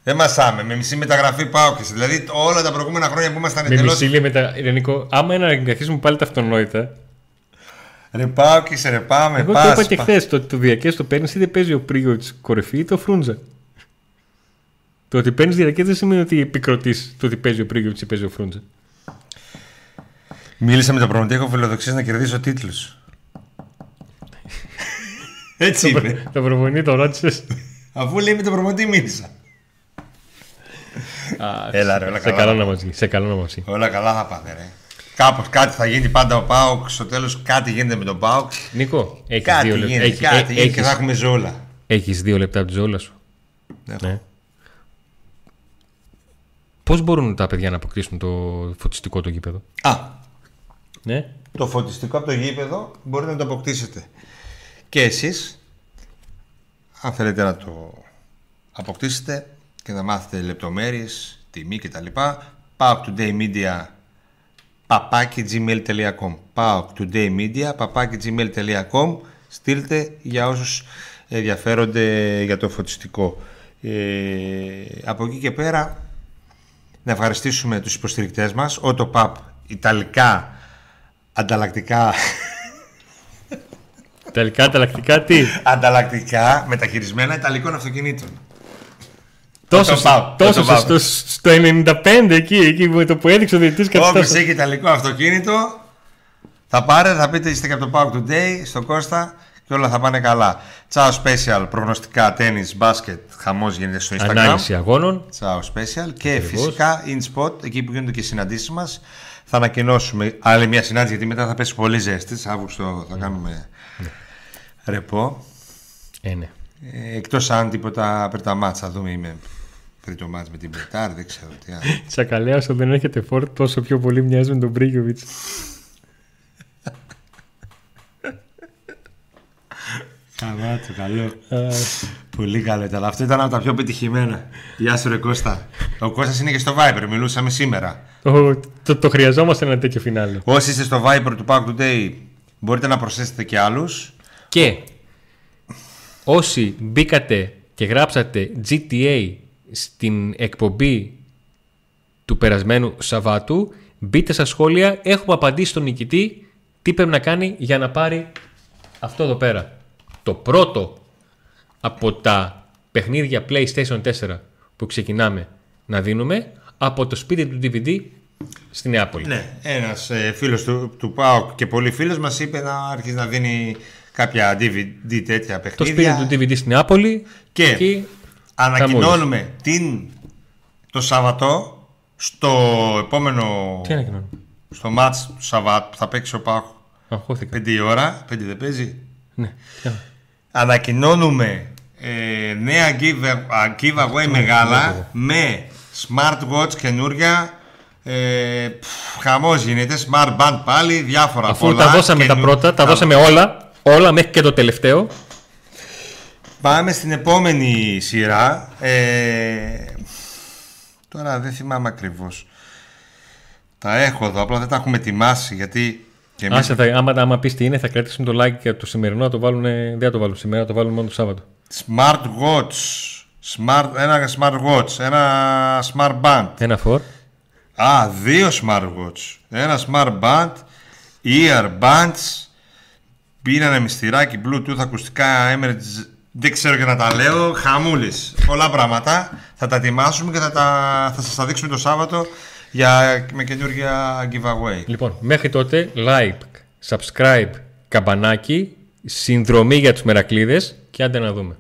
Δεν μασάμε. Με μισή μεταγραφή πάω και Δηλαδή όλα τα προηγούμενα χρόνια που ήμασταν Με εντελώ. μισή λέει μετά, Ειρηνικό, άμα είναι να καθίσουμε πάλι τα αυτονόητα. Ρε πάω και σε ρε πάμε. Εγώ το πας, είπα και πα- χθες, το ότι το διαρκές το παίρνεις είτε παίζει ο πρίγιο της κορυφή είτε ο Φρούντζα. Το ότι παίρνεις διαρκές δεν σημαίνει ότι επικροτείς το ότι παίζει ο πρίγιο ή παίζει ο Φρούντζα. Μίλησα με τον προπονητή, έχω φιλοδοξίες να κερδίσω τίτλους. Έτσι είπε. Το προπονητή το ρώτησες. Αφού λέει με τον προπονητή μίλησα. Έλα, ρε, όλα σε καλά. καλό να μαζί. Σε καλό να μαζί. Όλα καλά θα πάνε, ρε. Κάπως κάτι θα γίνει πάντα ο Πάοκ. Στο τέλος κάτι γίνεται με τον Πάοκ. Νίκο, έχεις Κάτι δύο, λεπτά- γίνεται, έχει- κάτι ε- γίνεται και θα έχεις- έχουμε ζώλα. έχεις δύο λεπτά από τη ζώλα σου. Έχω. Ναι. Πώς μπορούν τα παιδιά να αποκτήσουν το φωτιστικό το γήπεδο; Α, Ναι. το φωτιστικό από το γήπεδο μπορείτε να το αποκτήσετε. Και εσείς, αν θέλετε να το αποκτήσετε και να μάθετε λεπτομέρειες, τιμή κτλ. Πάω Today Media παπάκι gmail.com Πάω Today Media παπάκι gmail.com Στείλτε για όσους ενδιαφέρονται για το φωτιστικό. Ε, από εκεί και πέρα να ευχαριστήσουμε τους υποστηρικτές μας Autopap Ιταλικά ανταλλακτικά Τελικά, ανταλλακτικά τι; ανταλλακτικά μεταχειρισμένα Ιταλικών αυτοκινήτων. τόσο το πάω, τόσο το πάω. στο, στο 95 εκεί, εκεί με το που έδειξε ο διαιτητής Όποιος κατάσταση. έχει Ιταλικό αυτοκίνητο θα πάρετε, θα πείτε είστε και από το Pauk Today στο Κώστα και όλα θα πάνε καλά. Ciao Special, προγνωστικά, τέννις, μπάσκετ, χαμός γίνεται στο Instagram. Ανάλυση αγώνων. Ciao Special και Ακριβώς. φυσικά InSpot, εκεί που γίνονται και οι συναντήσεις μας. Θα ανακοινώσουμε άλλη μια συνάντηση γιατί μετά θα πέσει πολύ ζέστης. Σε Αύγουστο θα κάνουμε ρεπό. Ε, ναι. Ε, εκτός αν τίποτα πριν τα μάτς θα δούμε είμαι πριν το μάτς με την Μπετάρ, δεν ξέρω τι άλλο. Τσακαλέα όσο δεν έχετε φόρ, τόσο πιο πολύ μοιάζει με τον Μπρίγκοβιτ. Καλά, το καλό. Πολύ καλό ήταν. Αυτό ήταν από τα πιο πετυχημένα. Γεια σου, Ρε Κώστα. Ο Κώστας είναι και στο Viber. Μιλούσαμε σήμερα. Το, το, το χρειαζόμαστε ένα τέτοιο φινάλε. Όσοι είστε στο Viber του Pack Today, μπορείτε να προσθέσετε και άλλους. Και όσοι μπήκατε και γράψατε GTA στην εκπομπή του περασμένου Σαββάτου, μπείτε στα σχόλια. Έχουμε απαντήσει στον νικητή τι πρέπει να κάνει για να πάρει αυτό εδώ πέρα; Το πρώτο από τα παιχνίδια PlayStation 4 που ξεκινάμε να δίνουμε από το σπίτι του DVD στη Νεάπολη. Ναι, ένας ε, φίλος του, του ΠΑΟΚ και πολύ φίλος μας είπε να αρχίσει να δίνει κάποια DVD τέτοια Το παιχνίδια. σπίτι του DVD στη Νεάπολη Και εκεί ανακοινώνουμε την, το Σαββατό στο επόμενο Τι ανακοινώνουμε; στο μάτς του Σαββάτου που θα παίξει ο ΠΑΟΚ Αγχώθηκα. 5 η ώρα, 5 δεν παίζει. Ναι. ποια; Ανακοινώνουμε ε, νέα give, α, giveaway μεγάλα με smartwatch καινούρια. Ε, πφ, χαμός γίνεται, smart band πάλι, διάφορα Αφού πολλά. τα δώσαμε τα καινού- πρώτα, τα δώσαμε όλα, όλα μέχρι και το τελευταίο. Πάμε στην επόμενη σειρά. Ε, τώρα δεν θυμάμαι ακριβώς. Τα έχω εδώ, απλά δεν τα έχουμε ετοιμάσει γιατί. Και εμείς Άσε, θα, άμα, άμα πεις τι είναι, θα κρατήσουμε το like και το σημερινό, θα το βάλουν, δεν θα το βάλουν σήμερα, θα το βάλουν μόνο το Σάββατο. Smart watch. Smart, ένα smart watch. Ένα smart band. Ένα φορ. Α, δύο smart watch. Ένα smart band. Earbuds. Πήρανε μυστηράκι, bluetooth, ακουστικά, emergency. Δεν ξέρω και να τα λέω. Χαμούλης. Πολλά πράγματα. Θα τα ετοιμάσουμε και θα, τα, θα σας τα δείξουμε το Σάββατο για, με καινούργια giveaway. Λοιπόν, μέχρι τότε, like, subscribe, καμπανάκι, συνδρομή για τους μερακλείδες και άντε να δούμε.